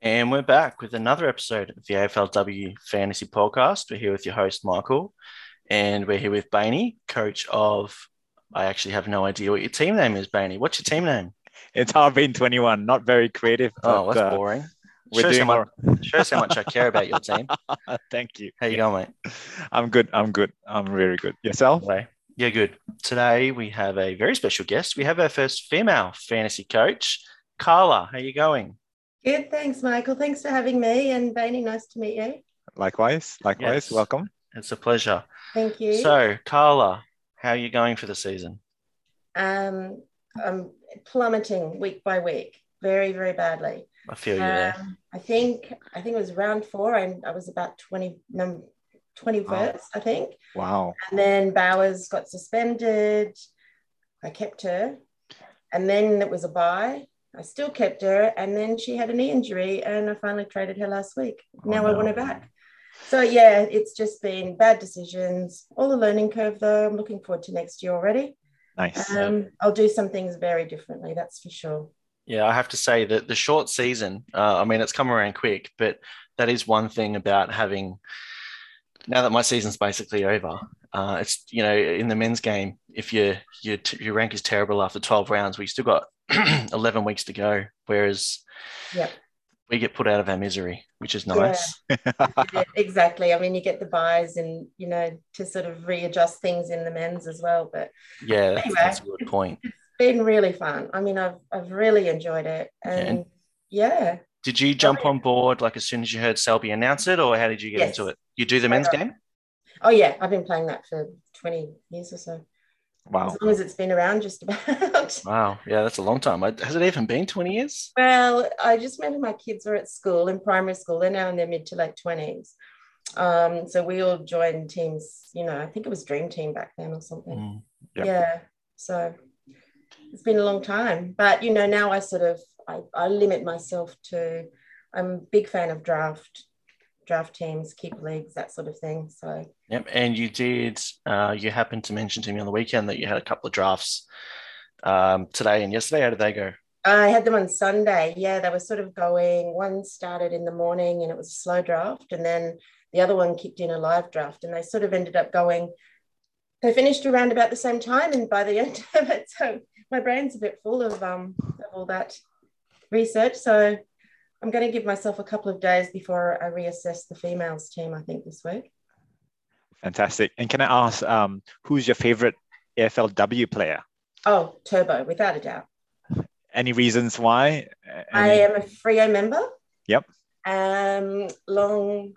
And we're back with another episode of the AFLW Fantasy Podcast. We're here with your host, Michael, and we're here with Bainey, coach of. I actually have no idea what your team name is, Bainey. What's your team name? It's Harbin 21. Not very creative. Oh, but, that's uh, boring. we're Shows how, much, shows how much I care about your team. Thank you. How you going, mate? I'm good. I'm good. I'm very good. Yourself? Yeah, good. Today we have a very special guest. We have our first female fantasy coach, Carla. How you going? Good, thanks, Michael. Thanks for having me. And Bainey, nice to meet you. Likewise. Likewise. Yes. Welcome. It's a pleasure. Thank you. So, Carla, how are you going for the season? um, I'm plummeting week by week, very, very badly. I feel you there. Um, I think I think it was round four, and I was about 20, num 21st, I think. Wow. And then Bowers got suspended. I kept her. And then it was a bye. I still kept her. And then she had a knee injury, and I finally traded her last week. Oh, now I want her back. So, yeah, it's just been bad decisions. All a learning curve, though. I'm looking forward to next year already. Nice. Um, I'll do some things very differently, that's for sure. Yeah, I have to say that the short season, uh, I mean, it's come around quick, but that is one thing about having, now that my season's basically over, uh, it's, you know, in the men's game, if your, your, your rank is terrible after 12 rounds, we still got 11 weeks to go. Whereas Yep. we get put out of our misery, which is nice. Yeah, exactly. I mean, you get the buys and, you know, to sort of readjust things in the men's as well. But Yeah, that's, Anyway. that's a good point. It's been really fun. I mean, I've I've really enjoyed it, and yeah, Did you jump on board like as soon as you heard Selby announce it, or how did you get Yes. into it? You do the men's game? Oh yeah, I've been playing that for twenty years or so, wow. as long as it's been around, just about. Wow. Yeah, that's a long time. Has it even been 20 years? well, I just remember my kids were at school in primary school. They're now in their mid to late twenties. Um, so we all joined teams. You know, I think it was Dream Team back then or something. Mm. Yep. Yeah. So it's been a long time. But you know, now I sort of I, I limit myself to I'm a big fan of draft draft teams, keep leagues, that sort of thing. So Yep. And you did, uh, you happened to mention to me on the weekend that you had a couple of drafts um, today and yesterday. How did they go? I had them on Sunday. Yeah, they were sort of going. One started in the morning and it was a slow draft, and then the other one kicked in a live draft, and they sort of ended up going. They finished around about the same time, and by the end of it, so my brain's a bit full of um of all that research. So I'm going to give myself a couple of days before I reassess the females team. I think this week. Fantastic. And can I ask, um, who's your favorite AFLW player? Oh, Turbo, without a doubt. Any reasons why? I am a Freo member. Yep. Um, long,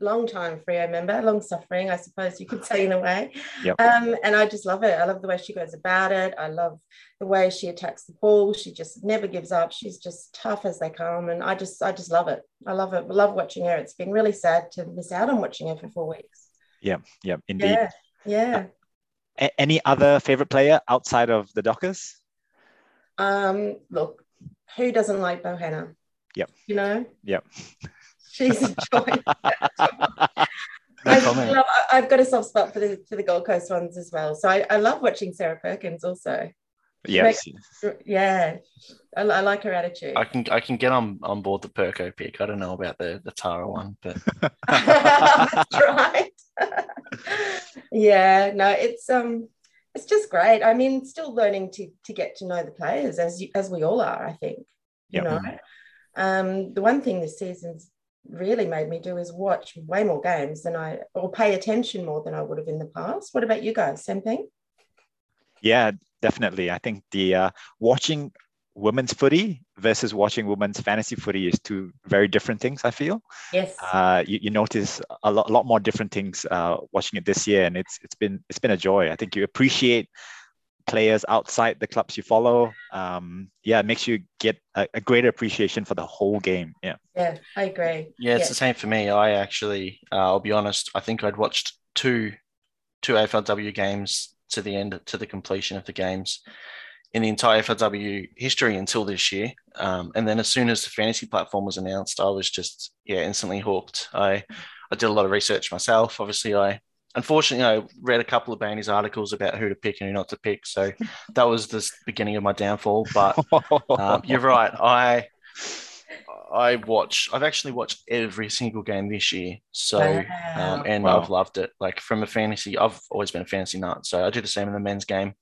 long time Freo member, long suffering, I suppose you could say in a way. Yep. Um, and I just love it. I love the way she goes about it. I love the way she attacks the ball. She just never gives up. She's just tough as they come, and I just, I just love it. I love it. I love watching her. It's been really sad to miss out on watching her for four weeks. yeah, yeah, indeed. Yeah, yeah. A- any other favorite player outside of the Dockers? Um, look, who doesn't like Bohanna? Yep. You know, Yep. She's a joy. No I comment. love, I- I've got a soft spot for the for the Gold Coast ones as well. So I, I love watching Sarah Perkins also. yes. Yeah, I, I like her attitude. I can I can get on, on board the Perko pick. I don't know about the, the Tara one, but That's right. yeah, no, it's um, it's just great. I mean, still learning to to get to know the players as you, as we all are. I think. You Yep. know, um, the one thing this season's really made me do is watch way more games than I or pay attention more than I would have in the past. What about you guys? Same thing? Yeah, definitely. I think the uh, watching women's footy versus watching women's fantasy footy is two very different things. I feel. Yes. Uh, you, you notice a lot, lot more different things uh, watching it this year, and it's it's been it's been a joy. I think you appreciate players outside the clubs you follow. Um, yeah, it makes you get a, a greater appreciation for the whole game. Yeah. yeah, I agree. yeah, it's the same for me. I actually, uh, I'll be honest, I think I'd watched two two AFLW games to the end to the completion of the games in the entire FLW history until this year. Um, and then as soon as the fantasy platform was announced, I was just yeah instantly hooked. I I did a lot of research myself. Obviously, I unfortunately I read a couple of Bainey's articles about who to pick and who not to pick. So that was the beginning of my downfall. But um, you're right. I I watch. I've actually watched every single game this year. So, Wow. um, and Wow. I've loved it. Like from a fantasy, I've always been a fantasy nut. So I do the same in the men's game.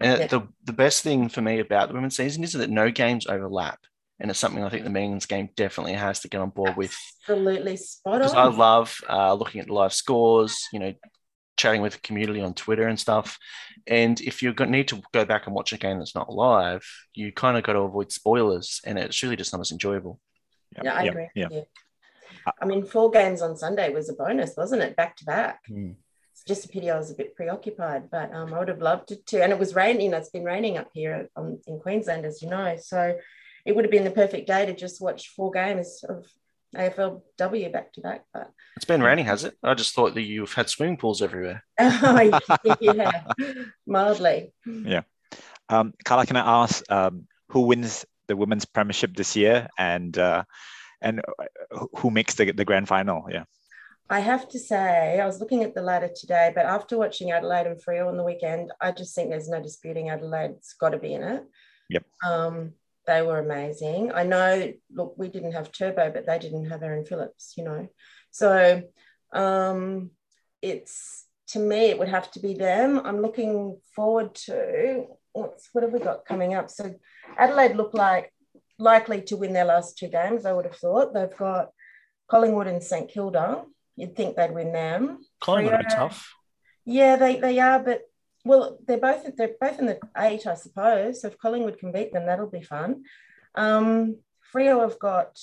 And Yeah. the the best thing for me about the women's season is that no games overlap, and it's something I think the men's game definitely has to get on board with. Absolutely spot Because I love uh, looking at the live scores. You know, chatting with the community on Twitter and stuff. And if you need to go back and watch a game that's not live, you kind of got to avoid spoilers, and it's really just not as enjoyable. yeah, I yeah, agree. yeah. with you. I mean, four games on Sunday was a bonus, wasn't it? Back to back. Mm. It's just a pity I was a bit preoccupied, but um, I would have loved it to. And it was raining. It's been raining up here in Queensland, as you know. So it would have been the perfect day to just watch four games of AFLW back to back. But It's been raining, has it? I just thought that you've had swimming pools everywhere. oh, yeah, mildly. Yeah. Um, Carla, can I ask um, who wins the women's premiership this year, and uh, and uh, who- who makes the, the grand final? Yeah. I have to say, I was looking at the ladder today, but after watching Adelaide and Freo on the weekend, I just think there's no disputing Adelaide's got to be in it. Yep. Um, they were amazing. I know, look, we didn't have Turbo, but they didn't have Erin Phillips, you know. So um, it's to me, it would have to be them. I'm looking forward to what's what have we got coming up? So Adelaide look like likely to win their last two games, I would have thought. They've got Collingwood and St Kilda. You'd think they'd win them. Collingwood be tough. Yeah, they, they are, but well, they're both they're both in the eight, I suppose. So if Collingwood can beat them, that'll be fun. Um, Freo have got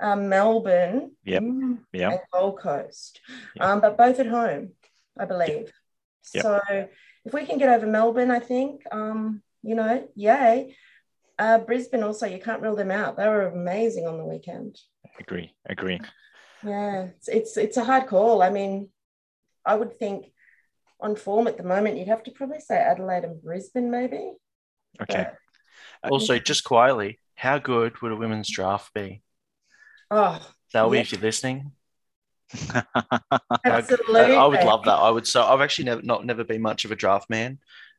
um, Melbourne Yep. Yeah. and Gold Coast, Yeah. um, but both at home, I believe. Yep. So if we can get over Melbourne, I think, um, you know, yay. Uh, Brisbane also, you can't rule them out. They were amazing on the weekend. Agree. Agree. Yeah, it's, it's it's a hard call. I mean, I would think on form at the moment, you'd have to probably say Adelaide and Brisbane, maybe. Okay. But- Also, just quietly, how good would a women's draft be? oh, Selby, Yeah. if you're listening, absolutely. I, I would love that. I would. So I've actually never not never been much of a draft man.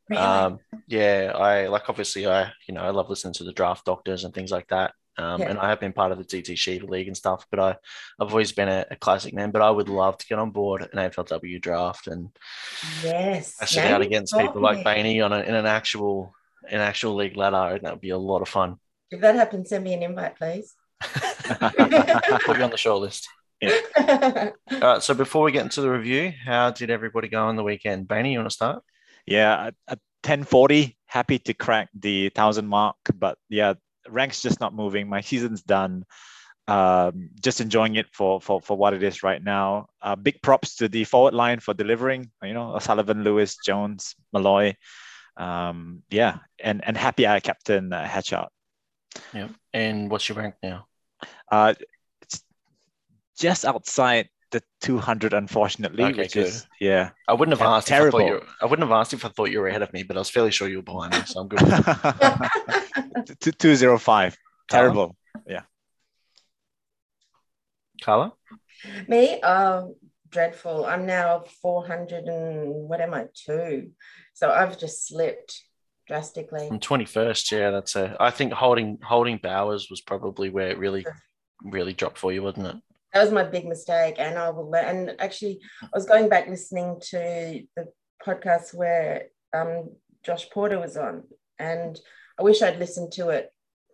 Really? Um, yeah, I like obviously I you know I love listening to the draft doctors and things like that. Um, Yeah. and I have been part of the DT Sheet League and stuff, but I I've always been a, a classic man. But I would love to get on board an AFLW draft and yes. bash it Now out against people like talking. Bainey on a, in an actual an actual league ladder, and that would be a lot of fun. If that happens, send me an invite, please. Put you on the short list. All right. So before we get into the review, how did everybody go on the weekend? Bainey, you want to start? Yeah, at, at 1040, happy to crack the thousand mark, but yeah, ranks just not moving. My season's done. Um, just enjoying it for for for what it is right now. Uh, big props to the forward line for delivering. You know, Sullivan, Lewis, Jones, Malloy. Um, yeah, and and happy I captain uh, Hatchard. Yeah. And what's your rank now? Uh, it's just outside the 200, unfortunately, Okay, which good. is yeah. I wouldn't have Ter- asked. If I, thought terrible. you I wouldn't have asked if I thought you were ahead of me, but I was fairly sure you were behind me, so I'm good. Two- 205. Terrible. Yeah. Carla, Me, oh, dreadful. I'm now 400 and what am I, two? So I've just slipped drastically. from 21st. Yeah, that's a. I think holding holding Bowers was probably where it really really dropped for you, wasn't it? That was my big mistake. And I will learn. And actually, I was going back listening to the podcast where um, Josh Porter was on. And I wish I'd listened to it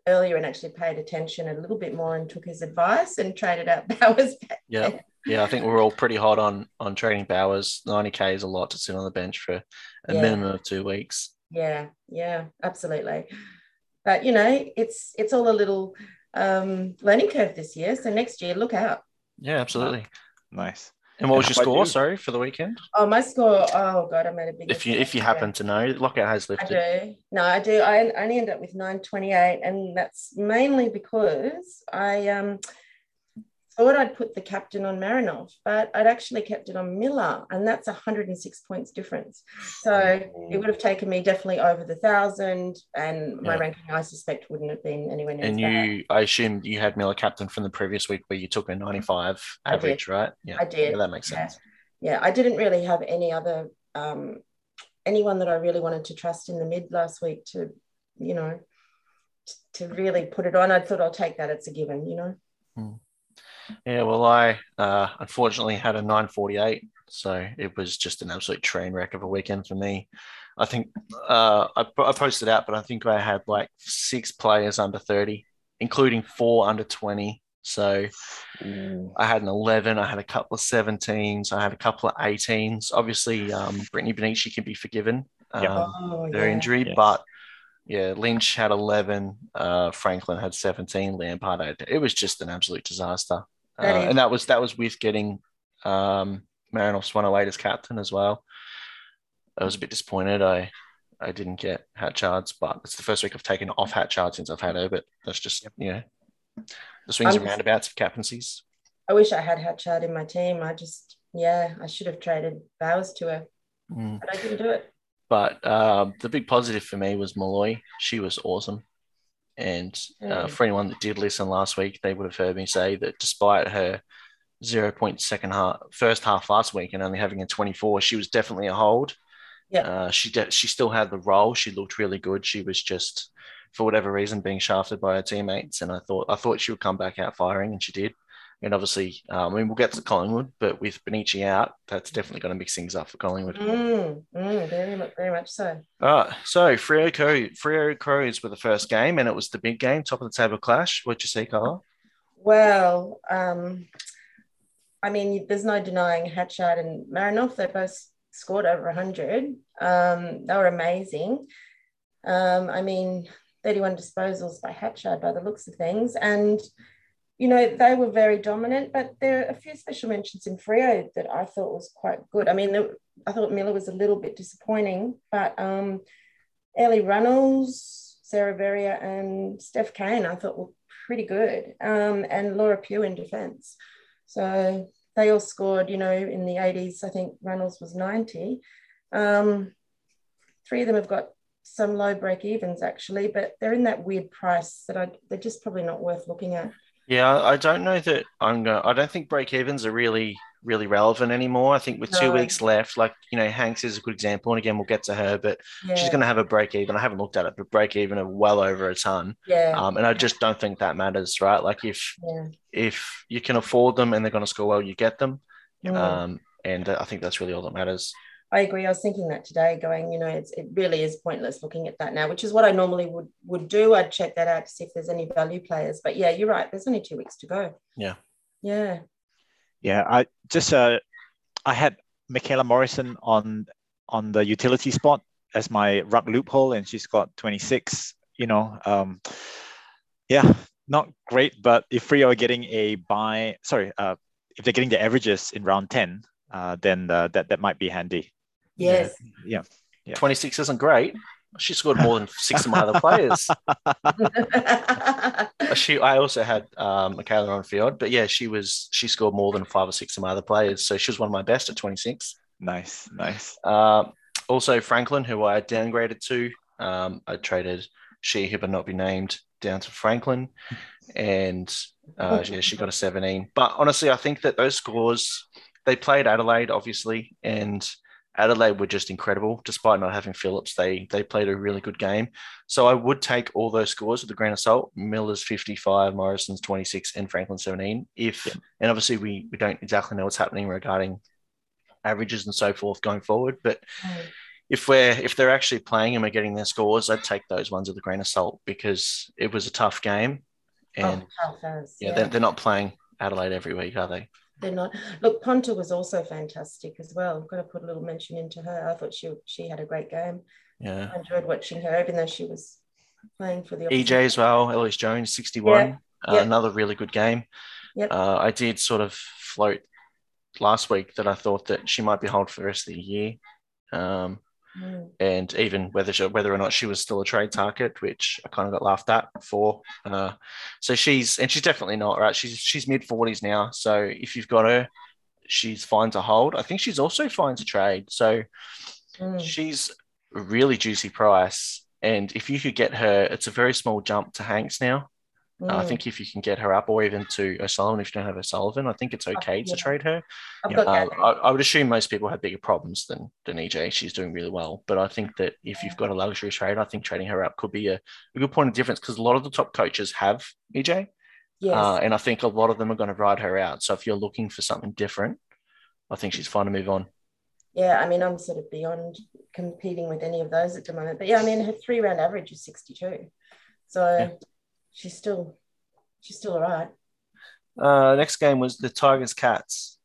earlier and actually paid attention a little bit more and took his advice and traded out Bowers back. Yeah. then. Yeah, I think we're all pretty hot on on trading Bowers. 90k is a lot to sit on the bench for a Yeah. minimum of two weeks. Yeah, yeah, absolutely. But you know, it's it's all a little um, learning curve this year. So next year, look out. Yeah, absolutely. Nice. And what was your score? you? Sorry for the weekend. Oh, my score. Oh God, I made a big. If you if you happen to know, lockout has I lifted. do. No, I do. I only end up with 928, and that's mainly because I um, thought I'd put the captain on Marinoff, but I'd actually kept it on Miller, and that's 106 points difference. So it would have taken me definitely over the thousand, and my Yeah. ranking, I suspect, wouldn't have been anywhere near. And you, I assume you had Miller captain from the previous week where you took a 95 I did. average, right? Yeah, I did. Yeah, that makes sense. yeah, I didn't really have any other um, anyone that I really wanted to trust in the mid last week to, you know, to really put it on. I thought I'll take that. It's a given, you know. Yeah, well, I uh, unfortunately had a 948, so it was just an absolute train wreck of a weekend for me. I think uh, I, I posted out, but I think I had like six players under 30, including four under 20. So. I had an 11, I had a couple of 17s, I had a couple of 18s. Obviously, um, Brittany Bonnici can be forgiven um. Oh, their yeah. injury, Yes. but yeah, Lynch had 11, uh, Franklin had 17, Lampard had, it was just an absolute disaster. Uh, and that was that was with getting um, Marinoff's 108 as captain as well. I was a bit disappointed. I I didn't get Hatchards, but it's the first week I've taken off Hatchard since I've had her. But that's just you know the swings I'm and roundabouts of captaincies. I wish I had Hatchard in my team. I just, yeah, I should have traded Bowers to her, Mm. but I didn't do it. But um, the big positive for me was Malloy. She was awesome. And uh, Mm. for anyone that did listen last week, they would have heard me say that despite her zero point second half, first half last week and only having a 24, she was definitely a hold. Yeah. Uh, she de- she still had the role. She looked really good. She was just, for whatever reason, being shafted by her teammates. And I thought I thought she would come back out firing, and she did. And obviously, um, I mean, we'll get to Collingwood, but with Bonnici out, that's definitely going to mix things up for Collingwood. Mm, mm, very much, very much so. All right, so Freo Crow, Freo Crows were the first game, and it was the big game, top of the table clash. What'd you see, Carla? Well, um, I mean, there's no denying Hatchard and Marinoff. They both scored over 100. Um, they were amazing. Um, I mean, 31 disposals by Hatchard by the looks of things. And, you know, they were very dominant, but there are a few special mentions in Freo that I thought was quite good. I mean, I thought Miller was a little bit disappointing, but um, Ellie Runnels, Sarah Verrier, and Steph Cain, I thought were pretty good. Um, and Laura Pugh in defence. So they all scored, you know, in the 80s. I think Runnels was 90. Um, three of them have got some low break evens actually, but they're in that weird price that I, they're just probably not worth looking at. Yeah, I don't know that I'm going. I don't think break evens are really, really relevant anymore. I think with two weeks left, like you know, Hanks is a good example, and again, we'll get to her, but Yeah, she's going to have a break even. I haven't looked at it, but break even of well over a ton. yeah, Um, and I just don't think that matters, right? Like if yeah. if you can afford them and they're going to score well, you get them. Mm. Um, and I think that's really all that matters. I agree. I was thinking that today, going, you know, it's, it really is pointless looking at that now, which is what I normally would would do. I'd check that out to see if there's any value players. But yeah, you're right. There's only two weeks to go. Yeah. Yeah. Yeah, I just uh, I had Michaela Morrison on on the utility spot as my ruck loophole, and she's got 26. You know, um, yeah, not great, but if Freo are getting a buy, sorry, uh, if they're getting the averages in round 10, uh, then uh, that that might be handy. Yes. Yeah. 26 isn't great. She scored more than six of my other players. She, I also had um, Michaela on field, but yeah, she was she scored more than five or six of my other players, so she was one of my best at 26. Nice, nice. Uh, also, Franklin, who I downgraded to, um, I traded she who but not be named down to Franklin, and uh, yeah, she got a 17. But honestly, I think that those scores they played Adelaide, obviously, and Adelaide were just incredible. Despite not having Phillips, they they played a really good game. So I would take all those scores with a grain of salt. Miller's 55, Morrison's 26, and Franklin 17. If Yeah. and obviously we we don't exactly know what's happening regarding averages and so forth going forward, but hmm. if we're if they're actually playing and we're getting their scores, I'd take those ones with a grain of salt because it was a tough game, oh, and oh, yeah, yeah. They're, they're not playing Adelaide every week, are they? They're not. Look, Ponter was also fantastic as well. I've got to put a little mention into her. I thought she she had a great game. Yeah. I enjoyed watching her, even though she was playing for the EJ as well, Eloise Jones, 61. Yeah. Uh, Yeah. Another really good game. Yep. Uh, I did sort of float last week that I thought that she might be hold for the rest of the year. Um, Mm. and even whether she, whether or not she was still a trade target, which I kind of got laughed at for. Uh, so she's and she's definitely not right. She's she's mid forties now. So if you've got her, she's fine to hold. I think she's also fine to trade. So Mm. she's a really juicy price. And if you could get her, it's a very small jump to Hanks now. Uh, I Mm. think if you can get her up, or even to O'Sullivan, if you don't have O'Sullivan, I think it's okay to yeah. trade her. Uh. I, I would assume most people have bigger problems than than EJ. She's doing really well, but I think that if you've got a luxury trade, I think trading her up could be a, a good point of difference because a lot of the top coaches have EJ. Yes. Uh, and I think a lot of them are going to ride her out. So if you're looking for something different, I think she's fine to move on. yeah, I mean, I'm sort of beyond competing with any of those at the moment. But yeah, I mean, her three round average is 62. So Yeah. She's still she's still all right. Uh, next game was the Tigers Cats.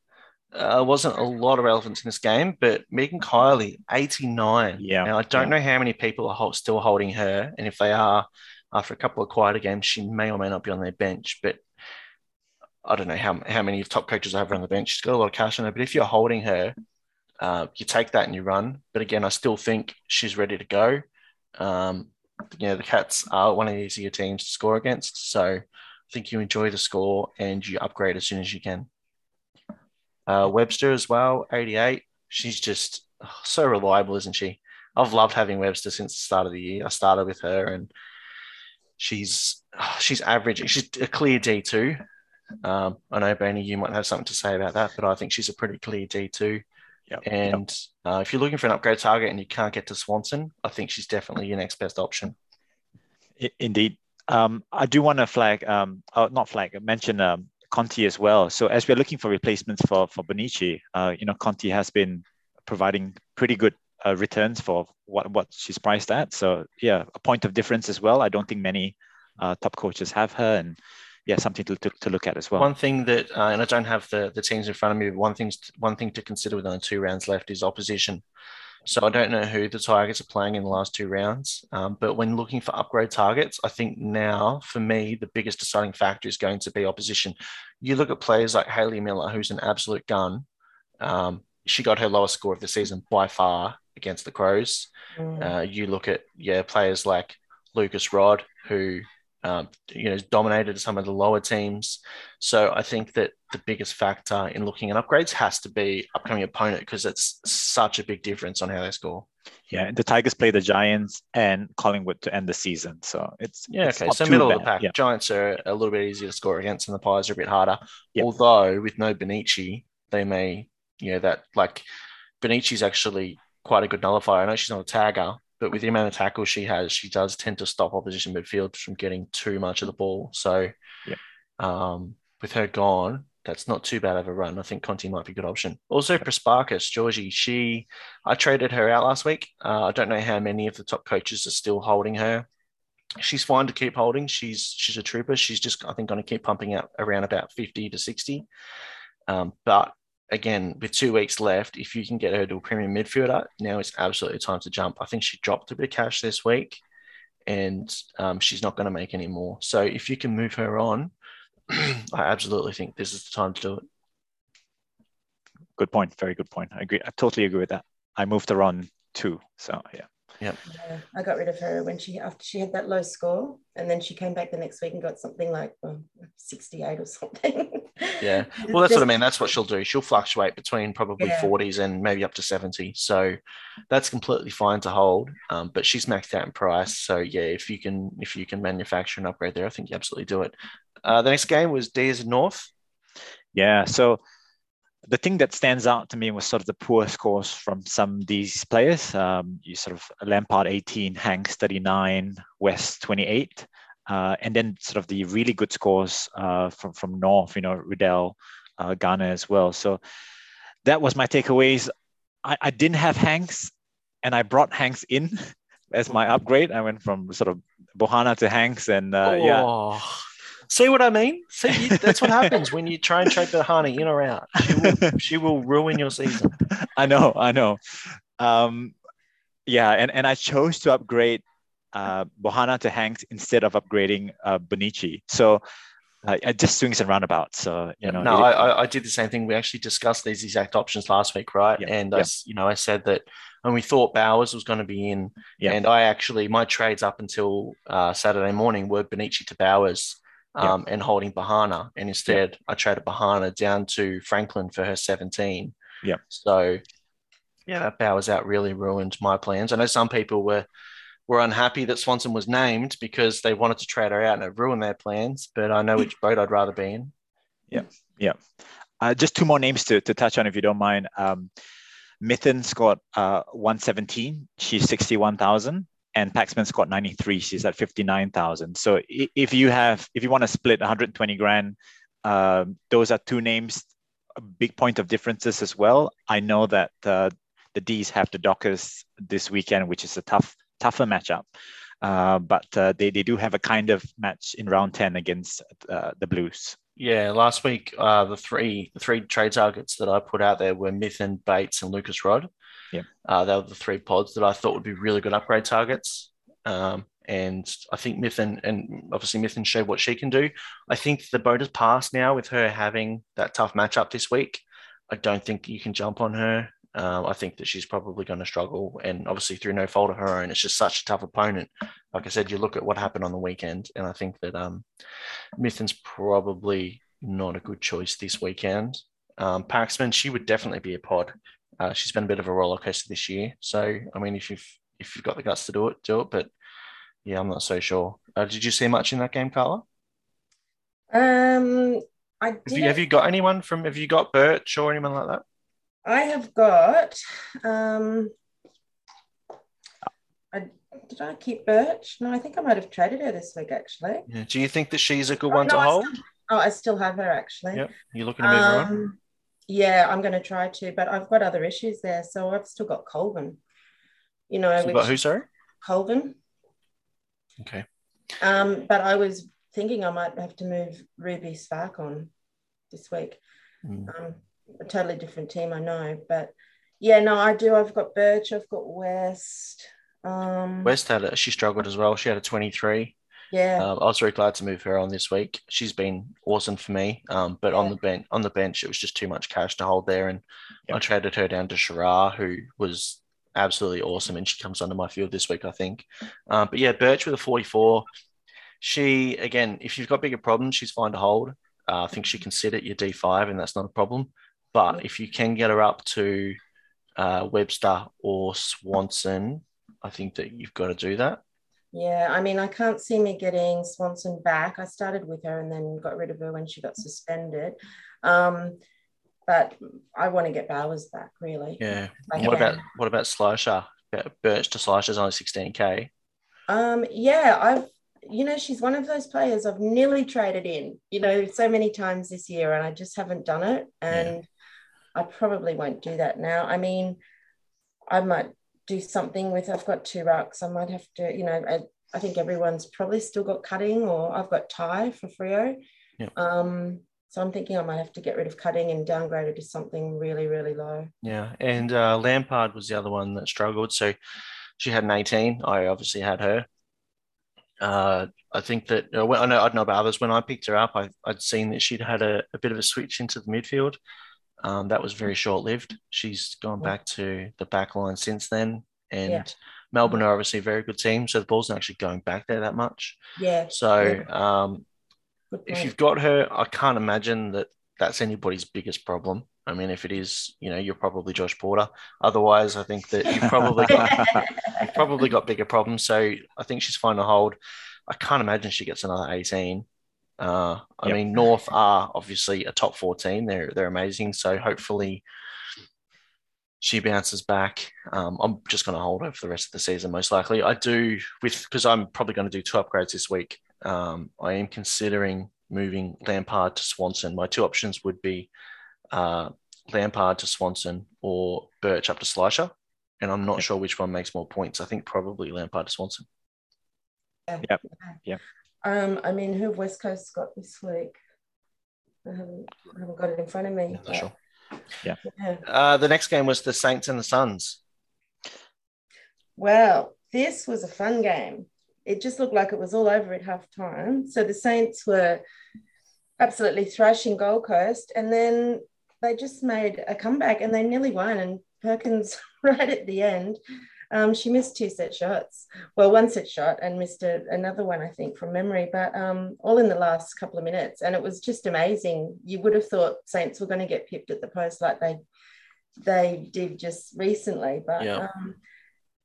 Uh, wasn't a lot of relevance in this game, but Megan Kiley, 89. Yeah, Now, I don't yeah. know how many people are hol- still holding her. And if they are, after a couple of quieter games, she may or may not be on their bench. But I don't know how, how many top coaches have her on the bench. She's got a lot of cash on her. But if you're holding her, uh, you take that and you run. But again, I still think she's ready to go. Um, you know, the Cats are one of the easier teams to score against. So I think you enjoy the score and you upgrade as soon as you can. Uh, Webster as well, 88. She's just oh, so reliable, isn't she? I've loved having Webster since the start of the year. I started with her and she's oh, she's average. She's a clear D2. Um, I know, Benny, you might have something to say about that, but I think she's a pretty clear D2. Yep, And uh, if you're looking for an upgrade target and you can't get to Swanson, I think she's definitely your next best option. Indeed. Um, I do want to flag, um, uh, not flag, mention um, Conti as well. So as we're looking for replacements for for Bonnici, uh, you know, Conti has been providing pretty good uh, returns for what what she's priced at. So yeah, a point of difference as well. I don't think many uh, top coaches have her, and yeah, something to, to, to look at as well. One thing that, uh, and I don't have the, the teams in front of me, but one, thing's, one thing to consider with only two rounds left is opposition. So I don't know who the Tigers are playing in the last two rounds, um, but when looking for upgrade targets, I think now for me the biggest deciding factor is going to be opposition. You look at players like Hayley Miller, who's an absolute gun. Um, she got her lowest score of the season by far against the Crows. Mm. Uh, you look at yeah players like Lucas Rod, who um, you know dominated some of the lower teams. So I think that the biggest factor in looking at upgrades has to be upcoming opponent because it's such a big difference on how they score. Yeah, the Tigers play the Giants and Collingwood to end the season, so it's Yeah, it's okay. So middle of the pack. Yeah, Giants are a little bit easier to score against, and the Pies are a bit harder. Yep. Although with no Bonnici, they may, you know, that like Bonnici's actually quite a good nullifier. I know she's not a tagger, but with the amount of tackles she has, she does tend to stop opposition midfield from getting too much of the ball. So Yep. um, with her gone, that's not too bad of a run. I think Conti might be a good option. Also, Prespakis, Georgie, she, I traded her out last week. Uh, I don't know how many of the top coaches are still holding her. She's fine to keep holding. She's she's a trooper. She's just I think going to keep pumping out around about fifty to sixty. Um, but again, with two weeks left, if you can get her to a premium midfielder, now it's absolutely time to jump. I think she dropped a bit of cash this week, and um, she's not going to make any more. So if you can move her on, I absolutely think this is the time to do it. good point. Very good point. I agree. I totally agree with that. I moved her on too. So yeah. Yeah, I got rid of her when she after she had that low score, and then she came back the next week and got something like well, 68 or something. Yeah. Well, that's what I mean. That's what she'll do. She'll fluctuate between probably Yeah. 40s and maybe up to 70. So that's completely fine to hold. Um, but she's maxed out in price. So yeah, if you can if you can manufacture an upgrade there, I think you absolutely do it. Uh, the next game was Deers North. Yeah. So the thing that stands out to me was sort of the poor scores from some of these players. Um, you sort of Lampard 18, Hanks 39, West 28. Uh, and then sort of the really good scores uh, from from North, you know, Riddell, uh, Garner as well. So that was my takeaways. I, I didn't have Hanks, and I brought Hanks in as my upgrade. I went from sort of Bohanna to Hanks, and uh, yeah, Oh. See what I mean? See, that's what happens when you try and trade Bohanna in or out. She will, she will ruin your season. I know, I know. Um, yeah, and, and I chose to upgrade uh, Bohanna to Hanks instead of upgrading uh, Bonici. So uh, I just swings and roundabouts. So you know, no, it- I, I- I did the same thing. We actually discussed these exact options last week, right? Yeah, And I, yeah. s- you know, I said that when we thought Bowers was going to be in, Yeah. and I actually my trades up until uh, Saturday morning were Bonnici to Bowers. Um, and holding Bohanna, and instead I traded Bohanna down to Franklin for her 17. Yeah. So, yeah, that Bowers out really ruined my plans. I know some people were were unhappy that Swanson was named because they wanted to trade her out and it ruined their plans. But I know which boat I'd rather be in. Yeah, yeah. Uh, just two more names to, to touch on, if you don't mind. Um, Mithen scored uh, 117. She's 61,000. and Paxman scored 93. She's at 59,000. So if you have, if you want to split 120 grand, uh, those are two names, a big point of differences as well. I know that uh, the D's have the Dockers this weekend, which is a tough, tougher matchup. Uh, but uh, they, they do have a kind of match in round 10 against uh, the Blues. Yeah, last week uh, the three the three trade targets that I put out there were Mithen, Bates, and Lucas Rodd. Yeah, uh, they were the three pods that I thought would be really good upgrade targets. Um, and I think Mithen and obviously Mithen showed what she can do. I think the boat has passed now with her having that tough matchup this week. I don't think you can jump on her. Um, I think that she's probably going to struggle, and obviously through no fault of her own, it's just such a tough opponent. Like I said, you look at what happened on the weekend, and I think that um, Mithen's probably not a good choice this weekend. Um, Paxman, she would definitely be a pod. Uh, she's been a bit of a roller coaster this year, so I mean, if you've if you've got the guts to do it, do it. But yeah, I'm not so sure. Uh, did you see much in that game, Carla? Um, I have you, have you got anyone from? Have you got Birch or anyone like that? I have got. Um, I, did I keep Birch? No, I think I might have traded her this week actually. Yeah. Do you think that she's a good oh, one no, to I hold? Still, oh, I still have her actually. Yep. You're looking to move um, her on? Yeah, I'm going to try to, but I've got other issues there. So I've still got Colvin. You know, got who, sorry? Colvin. Okay. Um, but I was thinking I might have to move Ruby Spark on this week. Mm. Um, a totally different team, I know. But yeah, no, I do. I've got Birch, I've got West. Um, West had a, she struggled as well. She had a 23. Yeah. Um, I was very glad to move her on this week. She's been awesome for me. Um, but yeah. on the bench, on the bench, it was just too much cash to hold there, and yep. I traded her down to Shara, who was absolutely awesome, and she comes under my field this week, I think. Um, but yeah, Birch with a 44. She again, if you've got bigger problems, she's fine to hold. Uh, I think she can sit at your D5, and that's not a problem. But if you can get her up to uh, Webster or Swanson, I think that you've got to do that. Yeah, I mean, I can't see me getting Swanson back. I started with her and then got rid of her when she got suspended. Um, but I want to get Bowers back, really. Yeah. What about what about Slisher? Birch to Slisher's only 16k. Um, yeah, I've you know, she's one of those players I've nearly traded in, you know, so many times this year, and I just haven't done it. And I probably won't do that now. I mean, I might do something with, I've got two rucks. I might have to, you know, I, I think everyone's probably still got cutting, or I've got tie for Freo. Yeah. Um, so I'm thinking I might have to get rid of cutting and downgrade it to something really, really low. Yeah. And uh, Lampard was the other one that struggled. So she had an 18. I obviously had her. Uh, I think that uh, I know I don't know about others. When I picked her up, I, would seen that she'd had a, a, bit of a switch into the midfield. Um, that was very short lived. She's gone back to the back line since then. And yeah. Melbourne are obviously a very good team. So the ball's not actually going back there that much. Yeah. So yeah. Um, if you've got her, I can't imagine that that's anybody's biggest problem. I mean, if it is, you know, you're probably Josh Porter. Otherwise, I think that you've probably got you've probably got bigger problems. So I think she's fine to hold. I can't imagine she gets another 18. Uh, I yep. mean, North are obviously a top 14. They're they're amazing. So hopefully she bounces back. Um, I'm just going to hold her for the rest of the season, most likely. I do with because I'm probably going to do two upgrades this week. Um, I am considering moving Lampard to Swanson. My two options would be uh, Lampard to Swanson or Birch up to Slicer. and I'm not sure which one makes more points. I think probably Lampard to Swanson. Yeah. Yep. Yeah. Um, I mean, who have West Coast got this week? I haven't, I haven't got it in front of me. Yeah, sure. Yeah. yeah. Uh, the next game was the Saints and the Suns. Well, this was a fun game. It just looked like it was all over at half time. So the Saints were absolutely thrashing Gold Coast, and then they just made a comeback and they nearly won. And Perkins, right at the end, um, she missed two set shots. Well, one set shot and missed a, another one, I think, from memory, but um, all in the last couple of minutes. And it was just amazing. You would have thought Saints were going to get pipped at the post like they they did just recently, but yeah. um,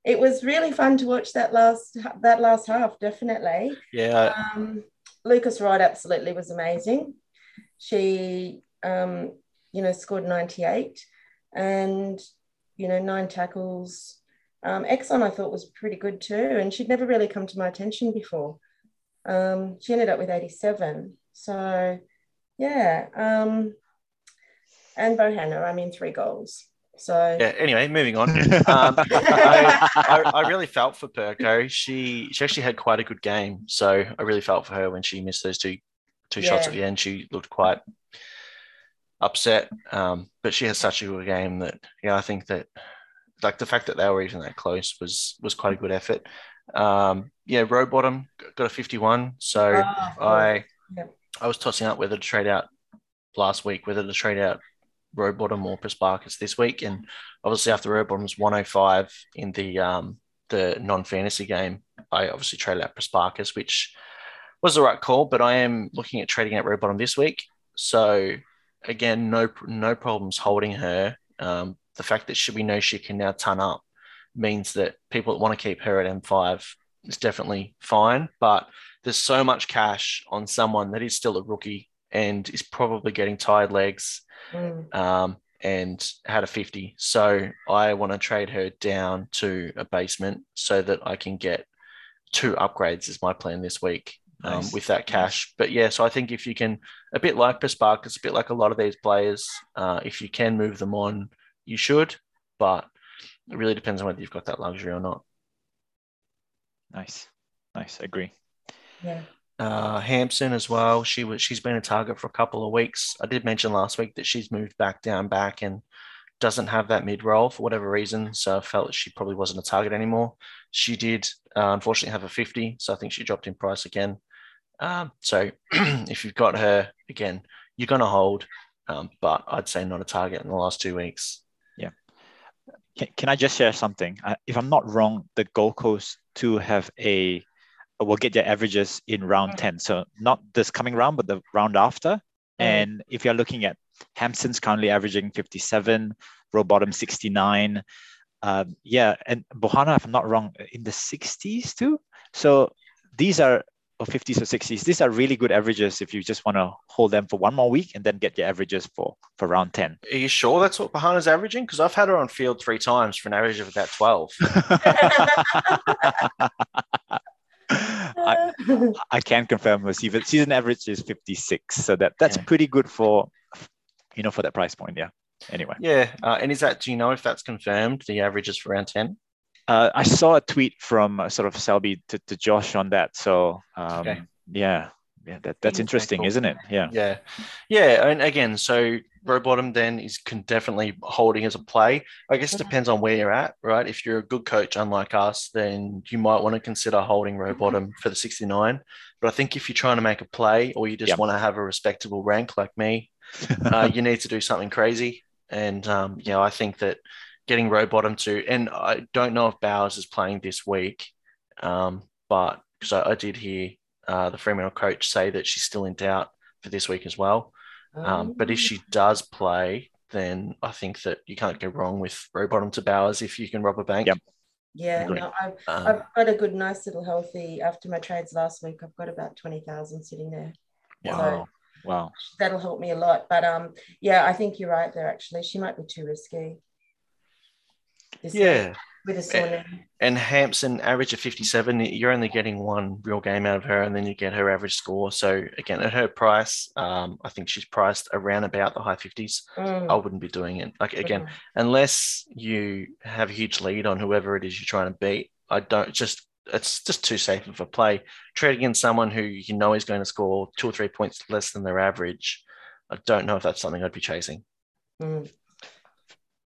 it was really fun to watch that last that last half. Definitely, yeah. Um, Lucas Wright absolutely was amazing. She, um, you know, scored ninety eight, and you know, nine tackles Um, Exxon, I thought was pretty good too, and she'd never really come to my attention before. Um, she ended up with 87. So, yeah. Um, and Bohanna, I mean, three goals. So yeah. Anyway, moving on. Um, I, I, I, really felt for Perko. She she actually had quite a good game, so I really felt for her when she missed those two two yeah. shots at the end. She looked quite upset, um, but she has such a good game that yeah, I think that like the fact that they were even that close was was quite a good effort. Um, yeah, Rowbottom got a 51. So oh, I yeah. I was tossing up whether to trade out last week, whether to trade out Rowbottom or Prespakis this week. And obviously after Rowbottom's 105 in the um, the non-fantasy game, I obviously traded out Prespakis, which was the right call, but I am looking at trading out Rowbottom this week. So again, no no problems holding her. Um, the fact that she, we know she can now ton up means that people that want to keep her at M5 is definitely fine. But there's so much cash on someone that is still a rookie and is probably getting tired legs mm. um, and had a 50. So I want to trade her down to a basement so that I can get two upgrades is my plan this week. Um, with that cash. But yeah, so I think if you can, a bit like Bespark, it's a bit like a lot of these players. Uh, if you can move them on, you should, but it really depends on whether you've got that luxury or not. Nice, nice. I agree. Yeah. Uh, Hampson as well. She was she's been a target for a couple of weeks. I did mention last week that she's moved back down back and doesn't have that mid role for whatever reason. So I felt that she probably wasn't a target anymore. She did uh, unfortunately have a 50, so I think she dropped in price again. Um, so if you've got her again, you're going to hold, um, but I'd say not a target in the last two weeks. Can, can I just share something? Uh, if I'm not wrong, the Gold Coast to have a will get their averages in round mm. 10. So not this coming round, but the round after. Mm. And if you're looking at Hampson's currently averaging 57, Rowbottom 69. Um, yeah, and Bohanna, if I'm not wrong, in the 60s too. So these are or 50s or 60s. These are really good averages if you just want to hold them for one more week and then get your averages for, for round 10. Are you sure that's what Bohanna's averaging? Because I've had her on field three times for an average of about 12. I, I can confirm the season, season average is 56. So that that's yeah. pretty good for, you know, for that price point. Yeah. Anyway. Yeah. Uh, and is that, do you know if that's confirmed, the averages for round 10? Uh, I saw a tweet from uh, sort of Selby to, to Josh on that. So um, okay. yeah, yeah, that, that's interesting, cool. isn't it? Yeah, yeah, yeah. And again, so Rowbottom then is can definitely holding as a play. I guess it depends on where you're at, right? If you're a good coach, unlike us, then you might want to consider holding Rowbottom for the 69. But I think if you're trying to make a play or you just yep. want to have a respectable rank like me, uh, you need to do something crazy. And um, yeah, I think that getting Rowbottom to, and I don't know if Bowers is playing this week, um, but because I, I, did hear uh, the Fremantle coach say that she's still in doubt for this week as well. Um, but if she does play, then I think that you can't go wrong with Rowbottom to Bowers if you can rob a bank. Yep. Yeah, no, I've, um, I've got a good, nice little healthy. After my trades last week, I've got about twenty thousand sitting there. Wow, so wow, that'll help me a lot. But um, yeah, I think you're right there. Actually, she might be too risky yeah. With a sore And Hampson, average of 57, you're only getting one real game out of her, and then you get her average score. So, again, at her price, um, I think she's priced around about the high 50s. Mm. I wouldn't be doing it. Like, again, mm. unless you have a huge lead on whoever it is you're trying to beat, I don't just it's just too safe of a play. Trading in someone who you know is going to score two or three points less than their average, I don't know if that's something I'd be chasing. Mm.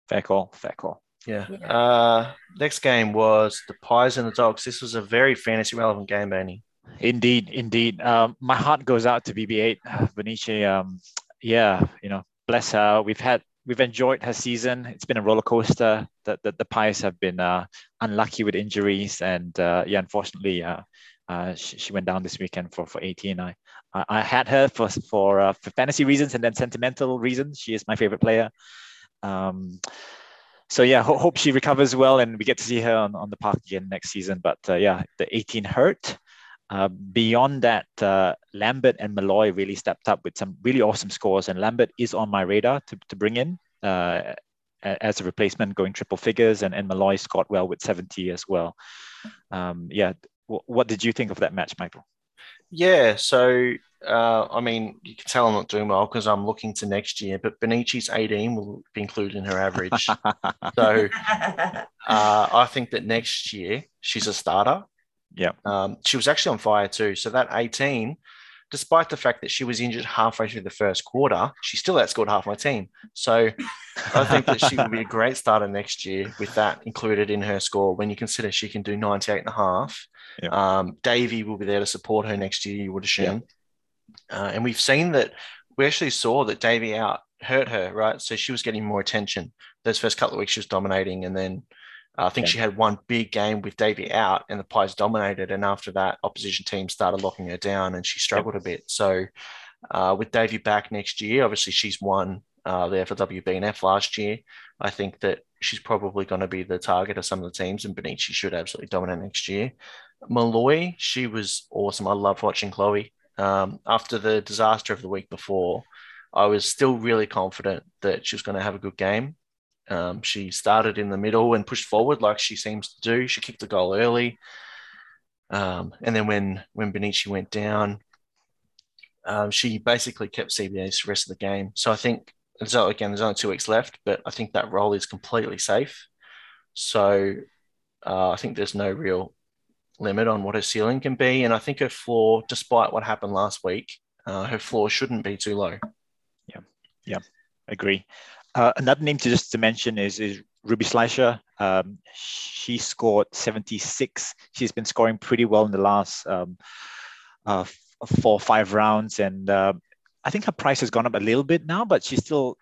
Fair call. Fair call. Yeah. yeah. Uh, next game was the Pies and the Dogs. This was a very fantasy relevant game, Benny. Indeed, indeed. Um, my heart goes out to BB8, Benicia. Um, yeah, you know, bless her. We've had we've enjoyed her season. It's been a roller coaster. That the, the Pies have been uh, unlucky with injuries, and uh, yeah, unfortunately, uh, uh, she, she, went down this weekend for for 18. I I, I had her for for uh, for fantasy reasons and then sentimental reasons. She is my favorite player. Um, so yeah, ho- hope she recovers well and we get to see her on, on the park again next season. But uh, yeah, the 18 hurt. Uh, beyond that, uh, Lambert and Malloy really stepped up with some really awesome scores, and Lambert is on my radar to, to bring in. Uh, as a replacement, going triple figures, and, and Molloy scored well with 70 as well. Um, yeah, w- what did you think of that match, Michael? Yeah, so uh, I mean, you can tell I'm not doing well because I'm looking to next year, but Bonnici's 18 will be included in her average. so uh, I think that next year she's a starter. Yeah. Um, she was actually on fire too. So that 18, despite the fact that she was injured halfway through the first quarter, she still outscored half my team. So I think that she will be a great starter next year with that included in her score when you consider she can do 98 and a half. Yeah. Um, Davey will be there to support her next year, you would assume. Yeah. Uh, and we've seen that we actually saw that Davey out hurt her, right? So she was getting more attention. Those first couple of weeks, she was dominating. And then I think yeah. she had one big game with Davey out, and the Pies dominated. And after that, opposition team started locking her down, and she struggled a bit. So uh, with Davey back next year, obviously she's won uh, the FLWBNF last year. I think that she's probably going to be the target of some of the teams, and Bonnici should absolutely dominate next year. Molloy, she was awesome. I love watching Chloe. Um, after the disaster of the week before, I was still really confident that she was going to have a good game. Um, she started in the middle and pushed forward like she seems to do. She kicked the goal early. Um, and then when when Bonnici went down, um, she basically kept CBA's the rest of the game. So I think so again, there's only two weeks left, but I think that role is completely safe. So uh, I think there's no real limit on what her ceiling can be, and I think her floor, despite what happened last week, uh, her floor shouldn't be too low. Yeah, yeah, agree. Uh, another name to just to mention is is Ruby Schleicher. Um, she scored 76. She's been scoring pretty well in the last um, uh, four or five rounds, and uh, I think her price has gone up a little bit now, but she's still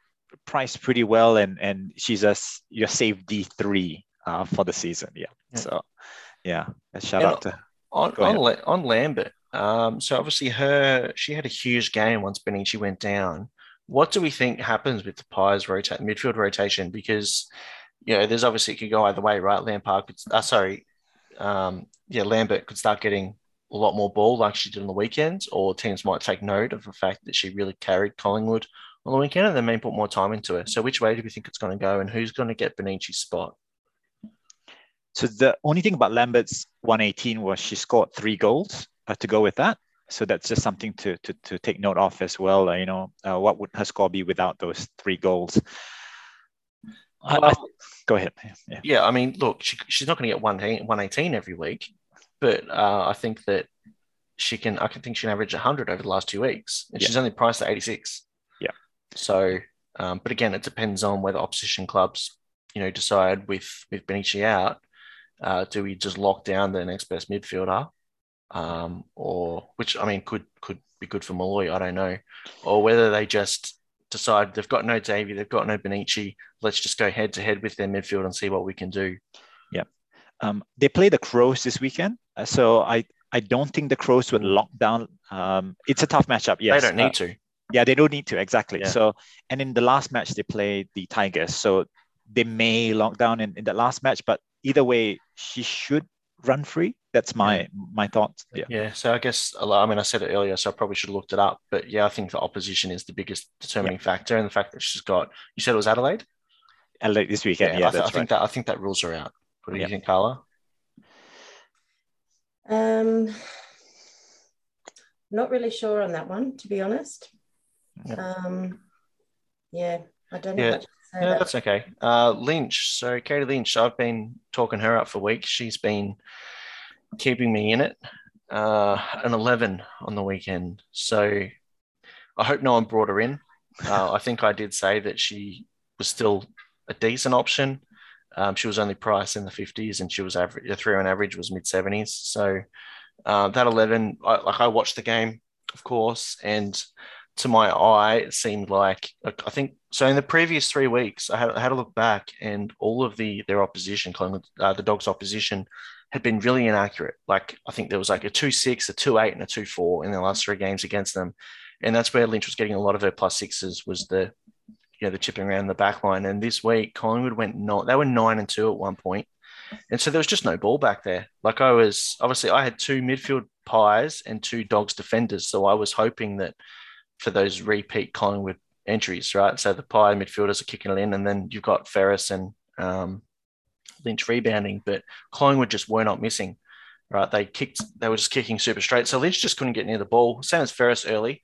priced pretty well, and and she's a your safe D three uh, for the season. Yeah. yeah. So yeah, a shout and out to on on, on, Lambert. Um, so obviously her she had a huge game once Bonnici went down. What do we think happens with the Pies rotate midfield rotation? Because you know, there's obviously it could go either way, right? Lampard could, uh, sorry, um, yeah, Lambert could start getting a lot more ball like she did on the weekends, or teams might take note of the fact that she really carried Collingwood on the weekend and then may put more time into it. So, which way do we think it's going to go, and who's going to get Bonnici's spot? So, the only thing about Lambert's 118 was she scored three goals to go with that. So that's just something to to, to take note of as well. Uh, you know, uh, what would her score be without those three goals? Well, I, I, go ahead. Yeah. yeah, I mean, look, she, she's not going to get 118 every week, but uh, I think that she can. I can think she can average 100 over the last two weeks, and yeah. she's only priced at 86. Yeah. So, um, but again, it depends on whether opposition clubs, you know, decide with with Bonnici out, uh, do we just lock down the next best midfielder, um, or which I mean could could be good for Molloy. I don't know, or whether they just decide they've got no Davey, they've got no Bonnici. Let's just go head to head with their midfield and see what we can do. Yeah. Um, they play the Crows this weekend, uh, so I I don't think the Crows would lock down. Um, it's a tough matchup. Yes, they don't need uh, to. Yeah, they don't need to exactly. Yeah. So, and in the last match they played the Tigers, so they may lock down in, in the last match. But either way, she should run free. That's my yeah. my thoughts. Yeah. Yeah. So I guess I mean I said it earlier, so I probably should have looked it up. But yeah, I think the opposition is the biggest determining yeah. factor, and the fact that she's got. You said it was Adelaide. Adelaide this weekend. Yeah, yeah I, th- I think that I think that rules her out. What do you think, Carla? Um, not really sure on that one, to be honest. Um, yeah, I don't know. Yeah. Yeah, that's okay. Uh, Lynch. So Katie Lynch, I've been talking her up for weeks. She's been keeping me in it. Uh, an 11 on the weekend. So I hope no one brought her in. Uh, I think I did say that she was still a decent option. Um, she was only priced in the 50s and she was average, the three on average was mid 70s. So uh, that 11, I, like I watched the game, of course, and to my eye, it seemed like I think so. In the previous three weeks, I had, I had a look back, and all of the their opposition, uh, the Dogs' opposition, had been really inaccurate. Like I think there was like a two six, a two eight, and a two four in the last three games against them, and that's where Lynch was getting a lot of her plus sixes. Was the you know the chipping around the back line, and this week Collingwood went not. They were nine and two at one point, and so there was just no ball back there. Like I was obviously I had two midfield pies and two Dogs defenders, so I was hoping that for those repeat Collingwood entries, right? So the pie midfielders are kicking it in, and then you've got Ferris and um, Lynch rebounding, but Collingwood just were not missing, right? They kicked, they were just kicking super straight. So Lynch just couldn't get near the ball. Same as Ferris early.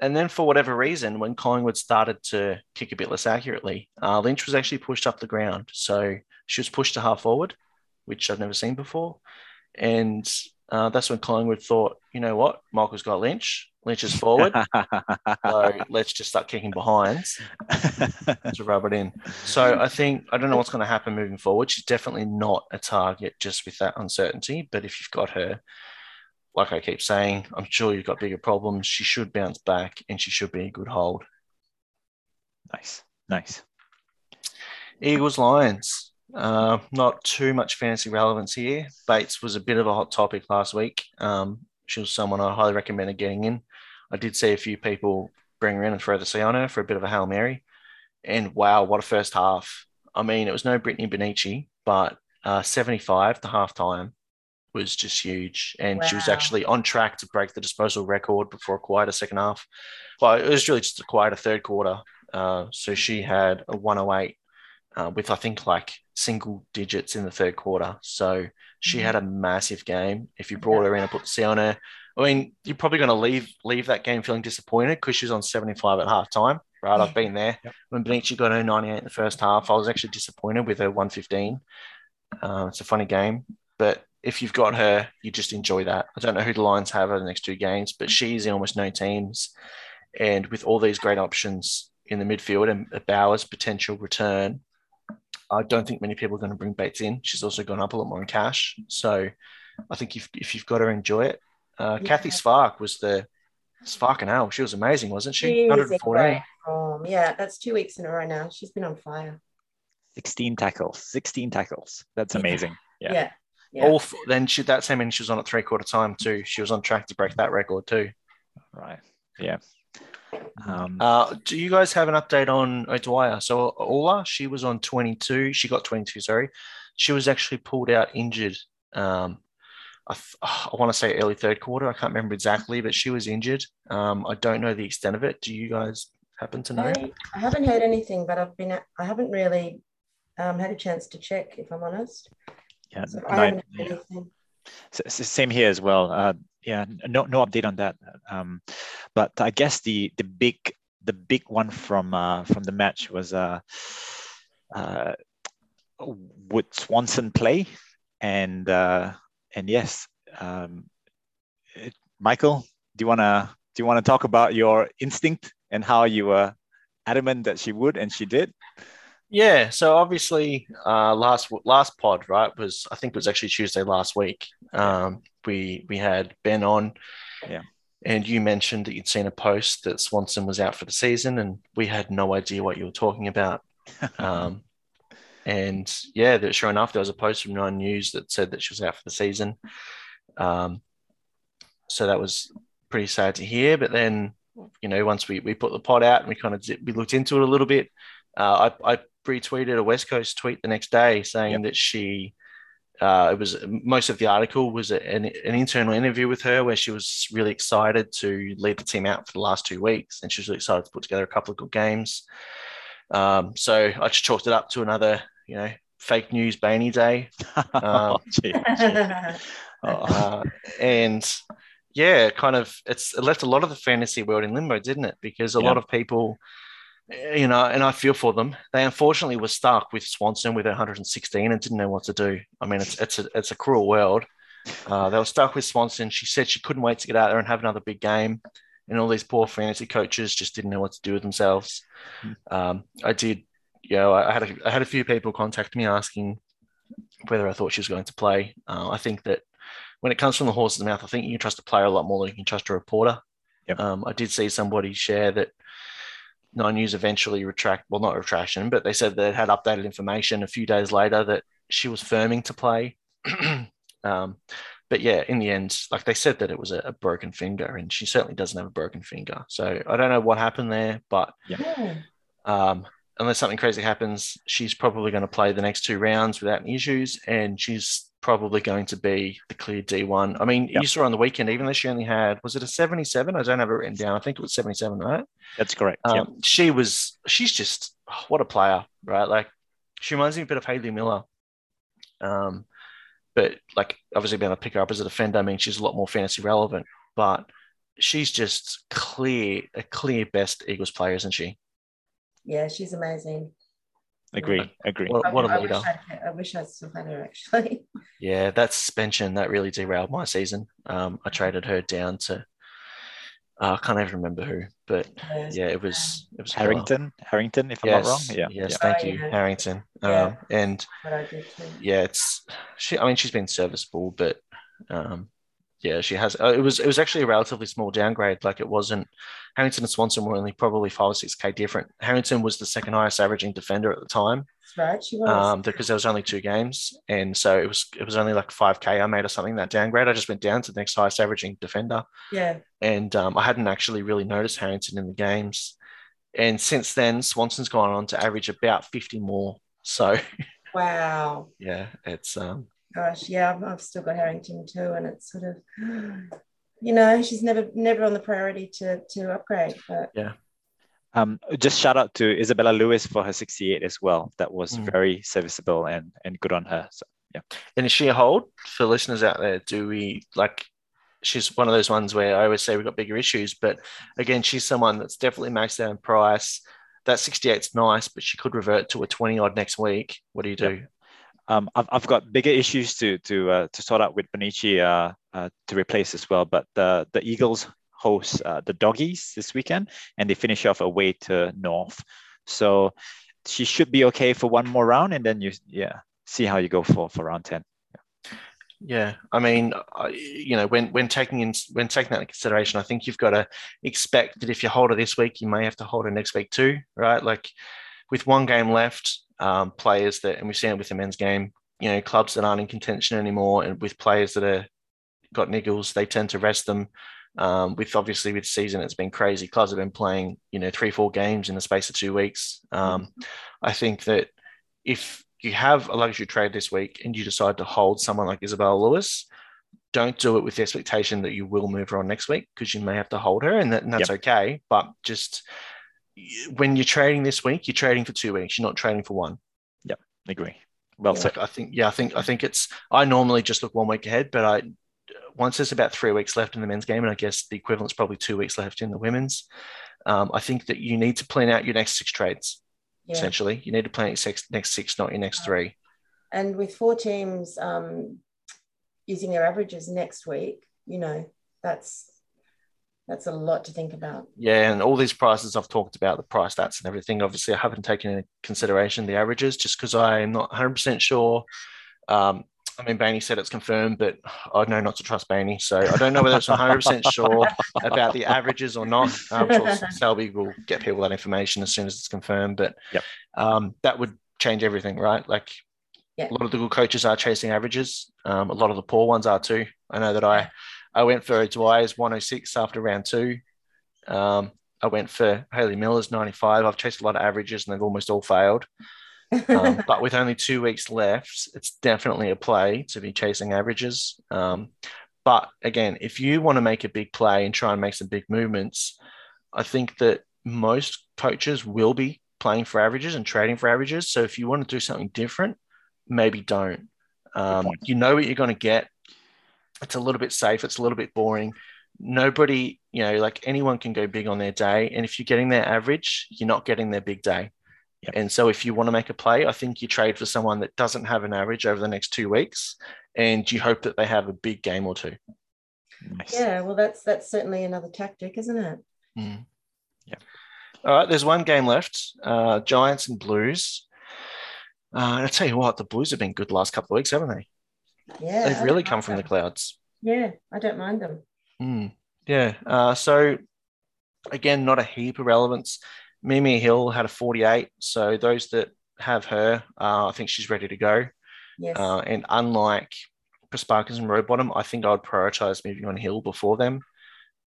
And then for whatever reason, when Collingwood started to kick a bit less accurately, uh, Lynch was actually pushed up the ground. So she was pushed to half forward, which I've never seen before. And uh, that's when Collingwood thought, you know what, Michael's got Lynch. Lynch is forward. so let's just start kicking behind to rub it in. So I think, I don't know what's going to happen moving forward. She's definitely not a target just with that uncertainty. But if you've got her, like I keep saying, I'm sure you've got bigger problems. She should bounce back and she should be a good hold. Nice. Nice. Eagles Lions. Uh, not too much fancy relevance here. Bates was a bit of a hot topic last week. Um, she was someone I highly recommended getting in. I did see a few people bring her in and throw the C on her for a bit of a Hail Mary. And wow, what a first half. I mean, it was no Brittany Bonnici, but uh, 75 to half time was just huge. And wow. she was actually on track to break the disposal record before a quieter second half. Well, it was really just a quieter third quarter. Uh, so she had a 108 uh, with, I think, like single digits in the third quarter. So she mm-hmm. had a massive game. If you brought her in and put C on her, I mean, you're probably going to leave leave that game feeling disappointed because she was on 75 at halftime, right? I've been there. Yep. When Bonnici got her 98 in the first half, I was actually disappointed with her 115. Uh, it's a funny game, but if you've got her, you just enjoy that. I don't know who the Lions have over the next two games, but she's in almost no teams. And with all these great options in the midfield and Bowers' potential return, I don't think many people are going to bring Bates in. She's also gone up a lot more in cash. So I think if, if you've got her, enjoy it. Uh, yeah. Cathy Svarc was the Spark and Al. She was amazing, wasn't she? she 114. Um, yeah, that's two weeks in a row now. She's been on fire. 16 tackles. 16 tackles. That's amazing. Yeah. Yeah. yeah. All then she that same she was on at three quarter time too. She was on track to break that record too. Right. Yeah. Um, uh, do you guys have an update on O'Dwyer? So Orla, she was on 22. She got 22. Sorry, she was actually pulled out injured. Um, I, I want to say early third quarter. I can't remember exactly, but she was injured. Um, I don't know the extent of it. Do you guys happen to know? I, I haven't heard anything, but I've been I haven't really um, had a chance to check. If I'm honest. Yeah, so I haven't heard anything. Same here as well. Uh, yeah, no, no update on that. Um, but I guess the the big the big one from uh, from the match was uh, uh, would Swanson play? And uh, and yes, um, Michael, do you wanna do you wanna talk about your instinct and how you were adamant that she would and she did? Yeah, so obviously, uh, last last pod right was I think it was actually Tuesday last week. Um, we we had Ben on, yeah, and you mentioned that you'd seen a post that Swanson was out for the season, and we had no idea what you were talking about. um, and yeah, that sure enough, there was a post from Nine News that said that she was out for the season. Um, so that was pretty sad to hear. But then, you know, once we, we put the pod out and we kind of we looked into it a little bit, uh, I, I retweeted a West Coast tweet the next day saying yep. that she uh, it was most of the article was an, an, internal interview with her where she was really excited to lead the team out for the last two weeks and she was really excited to put together a couple of good games um, so i just chalked it up to another you know fake news Bainey day um, oh, uh, and yeah kind of it's it left a lot of the fantasy world in limbo didn't it because a yeah. lot of people you know, and I feel for them. They unfortunately were stuck with Swanson with 116 and didn't know what to do. I mean, it's it's a it's a cruel world. Uh, they were stuck with Swanson. She said she couldn't wait to get out there and have another big game. And all these poor fantasy coaches just didn't know what to do with themselves. Mm-hmm. Um, I did, you know, I had a, I had a few people contact me asking whether I thought she was going to play. Uh, I think that when it comes from the horse's mouth, I think you can trust a player a lot more than you can trust a reporter. Yep. Um, I did see somebody share that Nine News eventually retract, well, not retraction, but they said they had updated information a few days later that she was firming to play. um, but yeah, in the end, like they said that it was a, a, broken finger, and she certainly doesn't have a broken finger. So I don't know what happened there, but yeah. um, unless something crazy happens, she's probably going to play the next two rounds without any issues, and she's probably going to be the clear D1. I mean, Yep. you saw on the weekend, even though she only had, was it a 77? I don't have it written down. I think it was 77, right? That's correct. Um, yep. She was, she's just, oh, what a player, right? Like, she reminds me a bit of Hayley Miller. Um, but like, obviously, being able to pick her up as a defender, I mean, she's a lot more fantasy relevant, but she's just clear, a clear best Eagles player, isn't she? Yeah, she's amazing. Agree. Agree. What, I, what a I leader. Wish I'd, I wish I'd still had her actually. Yeah, that suspension that really derailed my season. Um, I traded her down to uh, I can't even remember who, but yeah, it was it was a killer. Harrington. Harrington, if I'm Yes, not wrong. Yeah. yes, yeah. thank Oh, you, yeah. Harrington. Yeah. Um, and But I did too. yeah, it's she. I mean, she's been serviceable, but um, yeah, she has. Uh, it was it was actually a relatively small downgrade. Like it wasn't. Harrington and Swanson were only probably five or six k different. Harrington was the second highest averaging defender at the time, That's right. She was. um, because there was only two games, and so it was it was only like five k I made or something that downgrade. I just went down to the next highest averaging defender, yeah. and um, I hadn't actually really noticed Harrington in the games. And since then, Swanson's gone on to average about fifty more. So Wow. yeah, it's um, Gosh, yeah, I've, I've still got Harrington too, and it's sort of, you know, she's never never on the priority to to upgrade. But yeah. Um, just shout out to Isabella Lewis for her 68 as well. That was Mm. very serviceable and and good on her. So yeah. And is she a hold for listeners out there? Do we like? She's one of those ones where I always say we've got bigger issues, but again, she's someone that's definitely maxed out in price. That 68's nice, but she could revert to a 20 odd next week. What do you do? Um, I've, I've got bigger issues to to uh, to sort out with Bonnici uh, uh, to replace as well. But the the Eagles host uh, the Doggies this weekend, and they finish off away to North. So she should be okay for one more round, and then you yeah see how you go for for round ten. Yeah, I mean, you know, when when taking in when taking that into consideration, I think you've got to expect that if you hold her this week, you may have to hold her next week too, right? Like with one game left, um, players that, and we've seen it with the men's game, you know, clubs that aren't in contention anymore, and with players that are got niggles, they tend to rest them. Um, with obviously with season, it's been crazy. Clubs have been playing, you know, three, four games in the space of two weeks. Um, I think that if you have a luxury trade this week and you decide to hold someone like Isabella Lewis, don't do it with the expectation that you will move her on next week because you may have to hold her, and, that, and that's okay. But just when you're trading this week, you're trading for two weeks. You're not trading for one. Yeah, agree. Well Yeah. said. So I think, yeah, I think, I think it's. I normally just look one week ahead, but I once there's about three weeks left in the men's game, and I guess the equivalent's probably two weeks left in the women's. Um, I think that you need to plan out your next six trades. yeah. Essentially, you need to plan your six, next six, not your next three. And with four teams um, using their averages next week, you know, that's that's a lot to think about. Yeah, and all these prices I've talked about, the price stats and everything. Obviously, I haven't taken into consideration the averages just because I am not 100% sure. Um, I mean, Bainey said it's confirmed, but I know not to trust Bainey. So I don't know whether it's 100% sure about the averages or not. I'm sure Selby will get people that information as soon as it's confirmed, but Yep. um, that would change everything, right? Like Yeah. a lot of the good coaches are chasing averages. Um, a lot of the poor ones are too. I know that I I went for Dwyer's 106 after round two. Um, I went for Hayley Miller's 95. I've chased a lot of averages and they've almost all failed. Um, but with only two weeks left, it's definitely a play to be chasing averages. Um, but again, if you want to make a big play and try and make some big movements, I think that most coaches will be playing for averages and trading for averages. So if you want to do something different, maybe don't. Um, you know what you're going to get. It's a little bit safe. It's a little bit boring. Nobody, you know, like anyone can go big on their day. And if you're getting their average, you're not getting their big day. Yep. And so if you want to make a play, I think you trade for someone that doesn't have an average over the next two weeks and you hope that they have a big game or two. Nice. Yeah, well, that's that's certainly another tactic, isn't it? Mm. Yeah. All right, there's one game left. Uh, Giants and Blues. Uh, and I tell you what, the Blues have been good the last couple of weeks, haven't they? Yeah, They've really come from the clouds. Yeah, I don't mind them. Mm, yeah. Uh, so again, not a heap of relevance. Mimi Hill had a 48. So those that have her, uh, I think she's ready to go. Yes. Uh, and unlike Sparkins and Rowbottom, I think I would prioritize moving on Hill before them.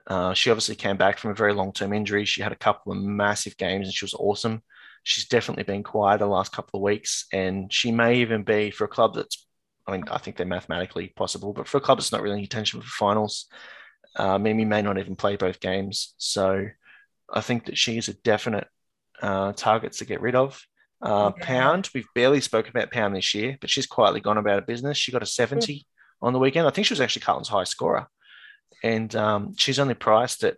Uh, she obviously came back from a very long term injury. She had a couple of massive games and she was awesome. She's definitely been quiet the last couple of weeks. And she may even be for a club that's I mean, I think they're mathematically possible, but for a club that's not really in contention for finals, uh, Mimi may not even play both games. So I think that she is a definite uh, target to get rid of. Uh, yeah. Pound, we've barely spoken about Pound this year, but she's quietly gone about her business. She got a 70 yeah. on the weekend. I think she was actually Carlton's high scorer. And um, she's only priced at,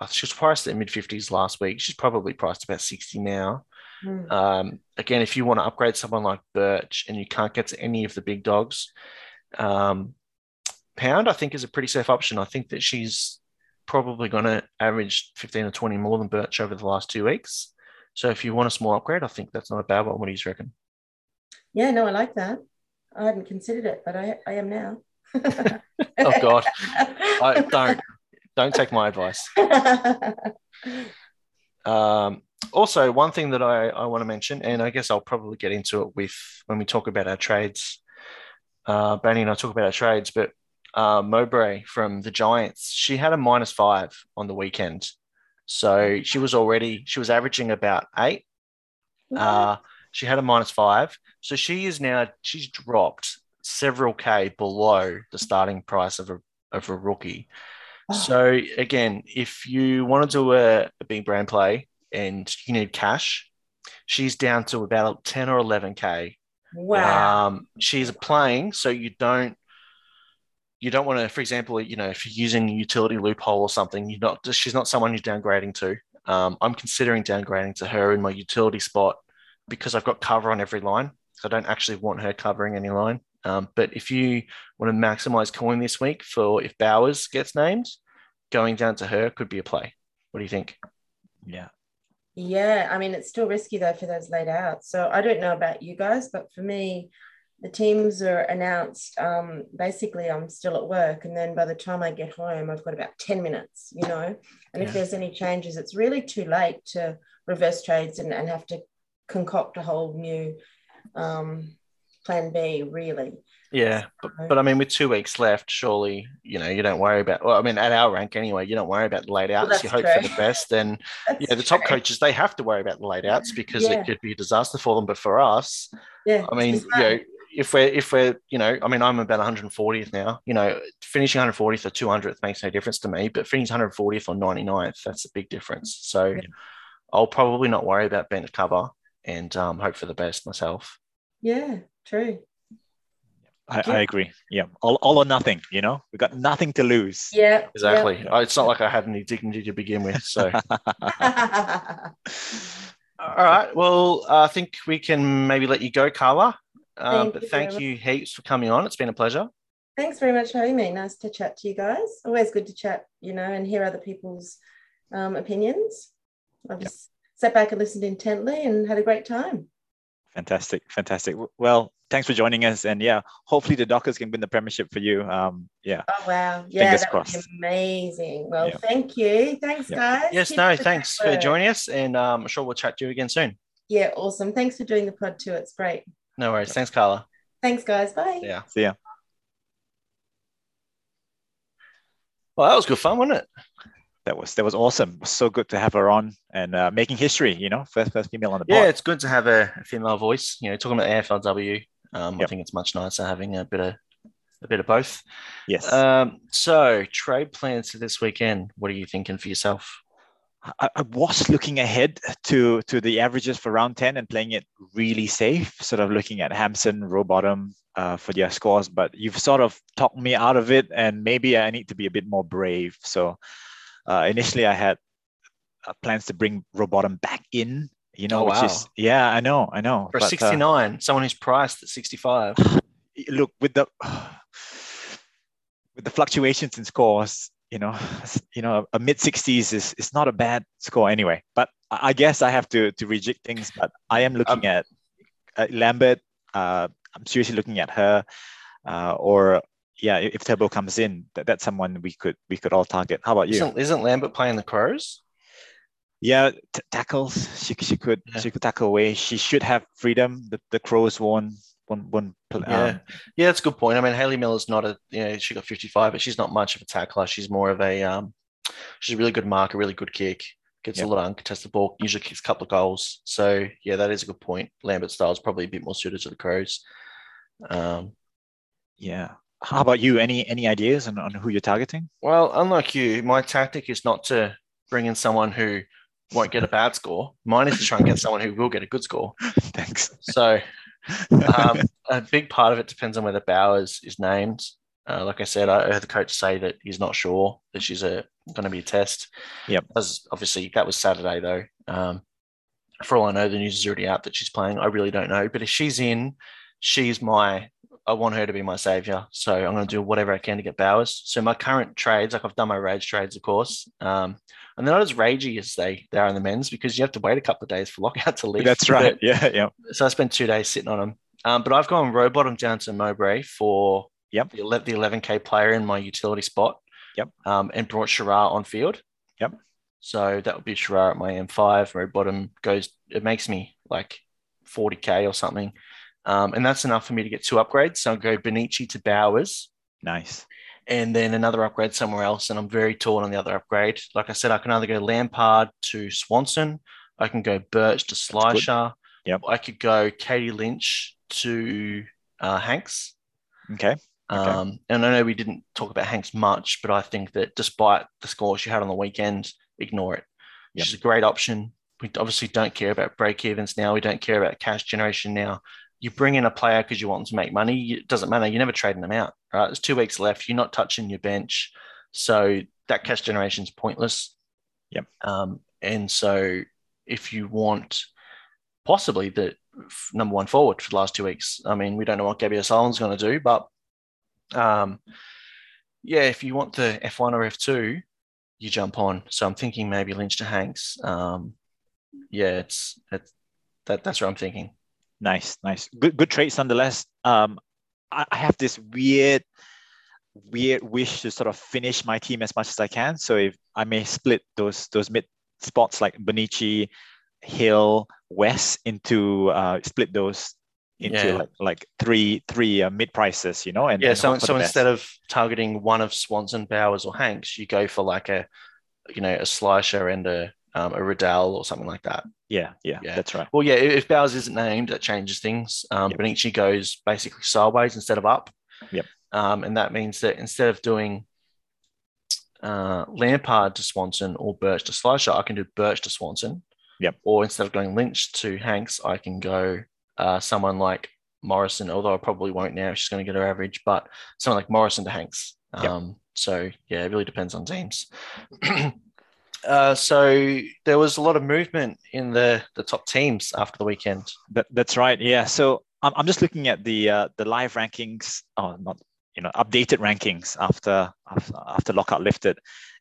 uh, she was priced at mid 50s last week. She's probably priced about 60 now. Mm. Um, again, if you want to upgrade someone like Birch and you can't get to any of the big dogs, um, Pound, I think, is a pretty safe option. I think that she's probably going to average 15 or 20 more than Birch over the last two weeks. So if you want a small upgrade, I think that's not a bad one. What do you reckon? Yeah, no, I like that. I hadn't considered it, but I, I am now. oh God, I, don't don't take my advice. Um, also, one thing that I, I want to mention, and I guess I'll probably get into it with when we talk about our trades. Uh, Benny and I talk about our trades, but uh, Mowbray from the Giants, she had a minus five on the weekend. So she was already, she was averaging about eight. Uh, she had a minus five. So she is now, she's dropped several K below the starting price of a, of a rookie. Oh. So again, if you want to do a, a big brand play and you need cash, she's down to about 10 or 11K. Wow. Um, she's playing, so you don't you don't want to, for example, you know, if you're using a utility loophole or something, you're not she's not someone you're downgrading to. Um, I'm considering downgrading to her in my utility spot because I've got cover on every line. So I don't actually want her covering any line. Um, but if you want to maximize coin this week for if Bowers gets named, going down to her could be a play. What do you think? Yeah. Yeah, I mean, it's still risky though for those laid out. So I don't know about you guys, but for me, the teams are announced. Um, basically, I'm still at work, and then by the time I get home, I've got about 10 minutes, you know. And yeah. if there's any changes, it's really too late to reverse trades and, and have to concoct a whole new um, plan B, really. Yeah, but, but I mean, with two weeks left, surely you know you don't worry about. Well, I mean, at our rank anyway, you don't worry about the laid outs. Well, you hope true. for the best, and yeah, the top coaches they have to worry about the laid outs because yeah. it could be a disaster for them. But for us, yeah, I mean, you know, if we're if we're you know I mean I'm about 140th now you know finishing 140th or 200th makes no difference to me but finishing 140th or 99th that's a big difference so yeah. I'll probably not worry about bent cover and um, hope for the best myself yeah true I, I, agree. Yeah, all, all or nothing. You know, we've got nothing to lose. Yeah, exactly. Yeah. It's not like I had any dignity to begin with. So, all right. Well, I think we can maybe let you go, Carla. Um, but thank you heaps for coming on. It's been a pleasure. Thanks very much for having me. Nice to chat to you guys. Always good to chat, you know, and hear other people's um, opinions. I've yep. just sat back and listened intently and had a great time. Fantastic, fantastic. Well, thanks for joining us, and yeah, hopefully the Dockers can win the premiership for you. Um, yeah. Oh wow, yeah, Fingers that crossed. would be amazing. Well, yeah. thank you, thanks yeah. guys. Yes, Keep no, thanks for joining us, and um, I'm sure we'll chat to you again soon. Yeah, awesome. Thanks for doing the pod too. It's great. No worries. Thanks, Carla. Thanks, guys. Bye. Yeah. See ya. Well, that was good fun, wasn't it? That was that was awesome. It was so good to have her on and uh, making history. You know, first first female on the pod. Yeah, it's good to have a, female voice. You know, talking about AFLW. Um, yep. I think it's much nicer having a bit of a bit of both. Yes. Um, so trade plans for this weekend. What are you thinking for yourself? I, I, was looking ahead to to the averages for round 10 and playing it really safe, sort of looking at Hampson, Rowbottom uh, for their scores, but you've sort of talked me out of it, and maybe I need to be a bit more brave. So uh, initially, I had uh, plans to bring Rowbottom back in, you know, oh, which wow. is, yeah, I know, I know. For but, uh, 69, someone who's priced at 65. Look, with the with the fluctuations in scores, you know, you know, a mid 60s is, is not a bad score anyway. But I guess I have to to reject things. But I am looking um, at uh, Lambert. Uh, I'm seriously looking at her. Uh, or yeah, if Turbo comes in, that, that's someone we could we could all target. How about you? Isn't, isn't Lambert playing the Crows? Yeah, t- tackles. She she could yeah. she could tackle away. She should have freedom. The the Crows won one one. Um, yeah, yeah, that's a good point. I mean, Hayley Miller's not a you know she got fifty five, but she's not much of a tackler. She's more of a um, she's a really good marker, really good kick. Gets yep. a lot of uncontested ball. Usually kicks a couple of goals. So yeah, that is a good point. Lambert style is probably a bit more suited to the Crows. Um, Yeah. How about you? Any any ideas on, on who you're targeting? Well, unlike you, my tactic is not to bring in someone who won't get a bad score. Mine is to try and get someone who will get a good score. Thanks. So um, a big part of it depends on whether Bowers is named. Uh, like I said, I heard the coach say that he's not sure that she's a going to be a test. Yeah, As obviously that was Saturday though. Um, for all I know, the news is already out that she's playing. I really don't know, but if she's in, she's my. I want her to be my savior, so I'm going to do whatever I can to get Bowers. So my current trades, like I've done my rage trades, of course, um, and they're not as ragey as they they are in the men's because you have to wait a couple of days for lockout to leave. That's right. Yeah, yeah. So I spent two days sitting on them. Um, but I've gone Rowbottom down to Mowbray for Yep. the, the 11k player in my utility spot. Yep. Um, and brought Shirar on field. Yep. So that would be Shirar at my M5. Rowbottom goes. It makes me like 40k or something. Um, and that's enough for me to get two upgrades. So I'll go Bonnici to Bowers Nice. and then another upgrade somewhere else. And I'm very torn on the other upgrade. Like I said, I can either go Lampard to Swanson, I can go Birch to Schleicher, Yep. I could go Katie Lynch to uh, Hanks. Okay. Okay. Um, and I know we didn't talk about Hanks much, but I think that despite the score she had on the weekend, ignore it. Yep. She's a great option. We obviously don't care about break evens now. We don't care about cash generation now. You bring in a player because you want them to make money. It doesn't matter. You're never trading them out, right? There's two weeks left. You're not touching your bench. So that cash generation is pointless. Yep. Um, and so if you want possibly the number one forward for the last two weeks, I mean, we don't know what Gabby O'Sullivan's going to do, but um, yeah, if you want the F1 or F2, you jump on. So I'm thinking maybe Lynch to Hanks. Um, yeah, it's, it's that that's what I'm thinking. Nice, nice. Good, good trades nonetheless. Um, I, I have this weird, weird wish to sort of finish my team as much as I can. So if I may split those those mid spots like Bonnici, Hill, West into uh, split those into Yeah. like like three three uh, mid prices, you know, and Yeah, and so so instead of targeting one of Swanson, Bowers, or Hanks, you go for like a, you know, a Schleicher and a um, a Riddell or something like that. yeah, yeah, Yeah. that's right. Well, yeah, if Bowers isn't named, that changes things. Um, Yep. Bonnici goes basically sideways instead of up. Yep. Um, and that means that instead of doing uh, Lampard to Swanson or Birch to Schleicher, I can do Birch to Swanson. Yep. Or instead of going Lynch to Hanks, I can go uh, someone like Morrison, although I probably won't now. She's going to get her average, but someone like Morrison to Hanks. Yep. Um, so yeah, it really depends on teams. uh, so there was a lot of movement in the the top teams after the weekend. That, that's right. Yeah. So I'm, I'm just looking at the uh, the live rankings, oh, not you know updated rankings after after, after lockout lifted,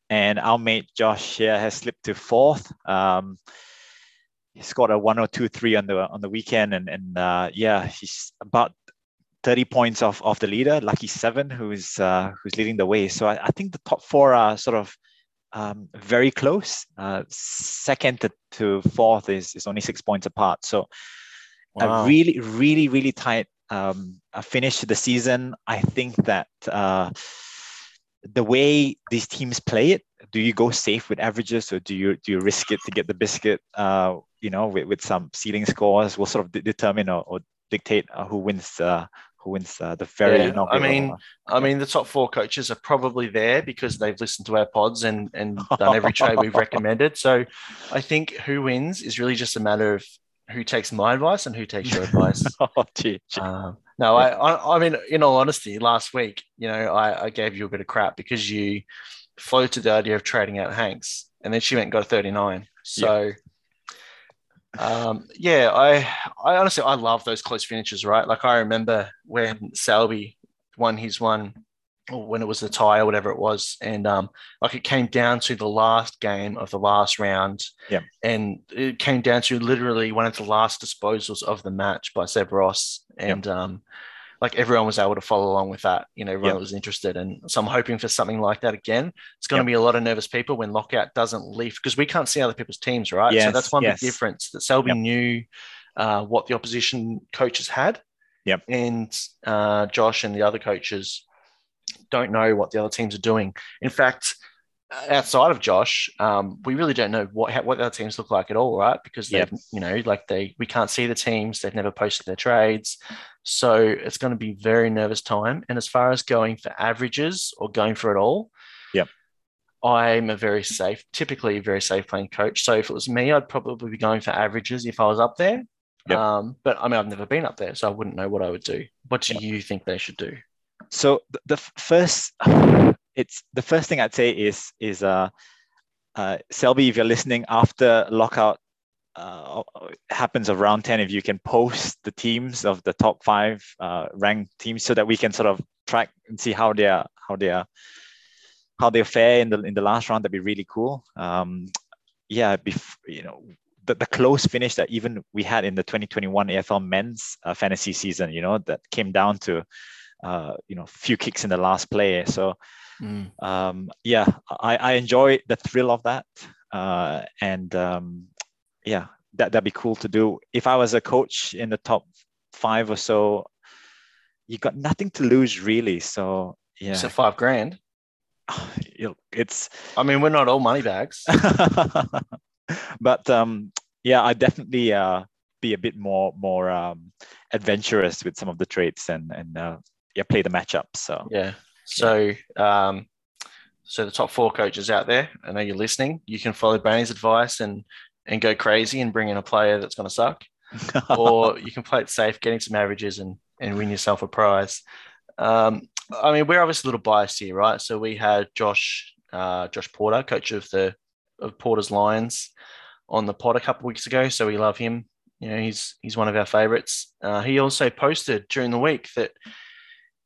and our mate Josh here has slipped to fourth. Um, he scored a one 102.3 on the on the weekend, and and uh, yeah, he's about 30 points off of the leader, Lucky Seven, who's uh, who's leading the way. So I, I think the top four are sort of um, very close. Uh, second to, to fourth is, is only six points apart. So Wow. a really, really, really tight um, a finish to the season. I think that uh, the way these teams play it, do you go safe with averages or do you do you risk it to get the biscuit? Uh, you know, with, with some ceiling scores, will sort of de- determine or, or dictate uh, who wins uh, who wins uh, the very. Yeah, I mean, I mean, the top four coaches are probably there because they've listened to our pods and and done every trade we've recommended. So I think who wins is really just a matter of who takes my advice and who takes your advice. oh, gee, gee. Um, no, I, I, I mean, in all honesty, last week, you know, I, I gave you a bit of crap because you floated the idea of trading out Hanks, and then she went and got a 39. So, um, yeah, I, I honestly, I love those close finishes, right? Like I remember when Selby won his one, or when it was the tie or whatever it was, and um, like it came down to the last game of the last round, Yeah. and it came down to literally one of the last disposals of the match by Seb Ross, and um, like everyone was able to follow along with that. You know, everyone Yep. was interested, and so I'm hoping for something like that again. It's going Yep. to be a lot of nervous people when lockout doesn't leave because we can't see other people's teams, right? so that's one yes. big difference that Selby Yep. knew uh, what the opposition coaches had. Yep. And uh, Josh and the other coaches don't know what the other teams are doing. In fact, outside of Josh, um, we really don't know what how, what the other teams look like at all, right? Because they've Yep. you know like they we can't see the teams. They've never posted their trades, So it's going to be very nervous time. And as far as going for averages or going for it all, Yep. I'm a very safe, typically a very safe playing coach. So if it was me, I'd probably be going for averages if I was up there. Yep. Um, but I mean, I've never been up there, so I wouldn't know what I would do. What do you think they should do? So the, first, it's the first thing I'd say is is uh, uh, Selby, if you're listening after lockout uh, happens around ten, if you can post the teams of the top five uh, ranked teams, so that we can sort of track and see how they are how they are how they fare in the in the last round, that'd be really cool. Um, yeah, bef- you know. The, the close finish that even we had in the 2021 AFL men's uh, fantasy season, you know, that came down to uh, you know, few kicks in the last play. So Mm. um, yeah, I, I enjoy the thrill of that. Uh, and um, yeah, that, that'd be cool to do. If I was a coach in the top five or so, you got nothing to lose really. So yeah, So five grand. it's, I mean, we're not all money bags. but um, yeah, I definitely uh, be a bit more, more um, adventurous with some of the traits and, and uh, yeah, play the matchup. So Yeah. So, um, so the top four coaches out there, I know you're listening. You can follow Barney's advice and and go crazy and bring in a player that's going to suck, or you can play it safe, getting some averages and and win yourself a prize. Um, I mean, we're obviously a little biased here, right? So we had Josh uh, Josh Porter, coach of the of Porter's Lions, on the pod a couple weeks ago. So we love him. You know, he's he's one of our favorites. Uh, he also posted during the week that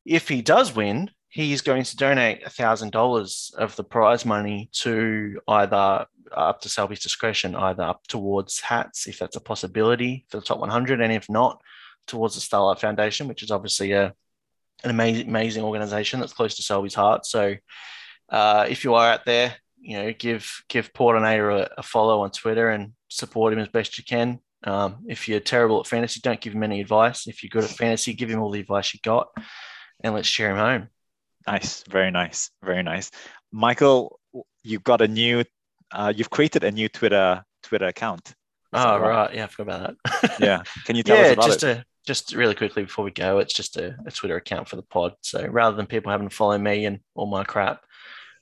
if he does win, he's going to donate a thousand dollars of the prize money to either up to Selby's discretion, either up towards hats, if that's a possibility for the top 100, and if not, towards the Starlight Foundation, which is obviously a an amazing, amazing organization that's close to Selby's heart. So, uh, if you are out there, you know, give give Portinator a, a follow on Twitter and support him as best you can. Um, if you're terrible at fantasy, don't give him any advice. If you're good at fantasy, give him all the advice you got, and let's share him home. Nice, very nice, very nice. Michael, you've got a new, uh, you've created a new Twitter Twitter account. Oh, that right. Yeah, I forgot about that. Yeah, can you tell us about just it? a just really quickly before we go, it's just a, a Twitter account for the pod. So rather than people having to follow me and all my crap,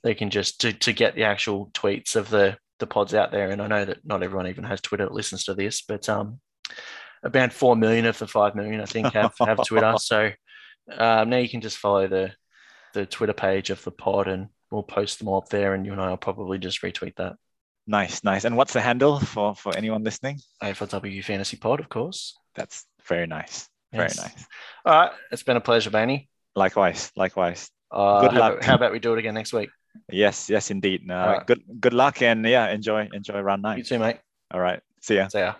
they can just to, to get the actual tweets of the the pods out there. And I know that not everyone even has Twitter that listens to this, but um, about four million of the five million I think have have Twitter. So um, now you can just follow the the Twitter page of the pod, and we'll post them all up there, and you and I will probably just retweet that. Nice, nice. And what's the handle for for anyone listening? AFLW Fantasy Pod, of course. That's very nice, very nice. All right, it's been a pleasure, Bainey. Likewise, likewise. Uh, Good luck. how about we do it again next week? Yes, yes, indeed. Uh, right. Good, good luck, and yeah, enjoy, enjoy round nine. You too, mate. All right, see ya. See ya.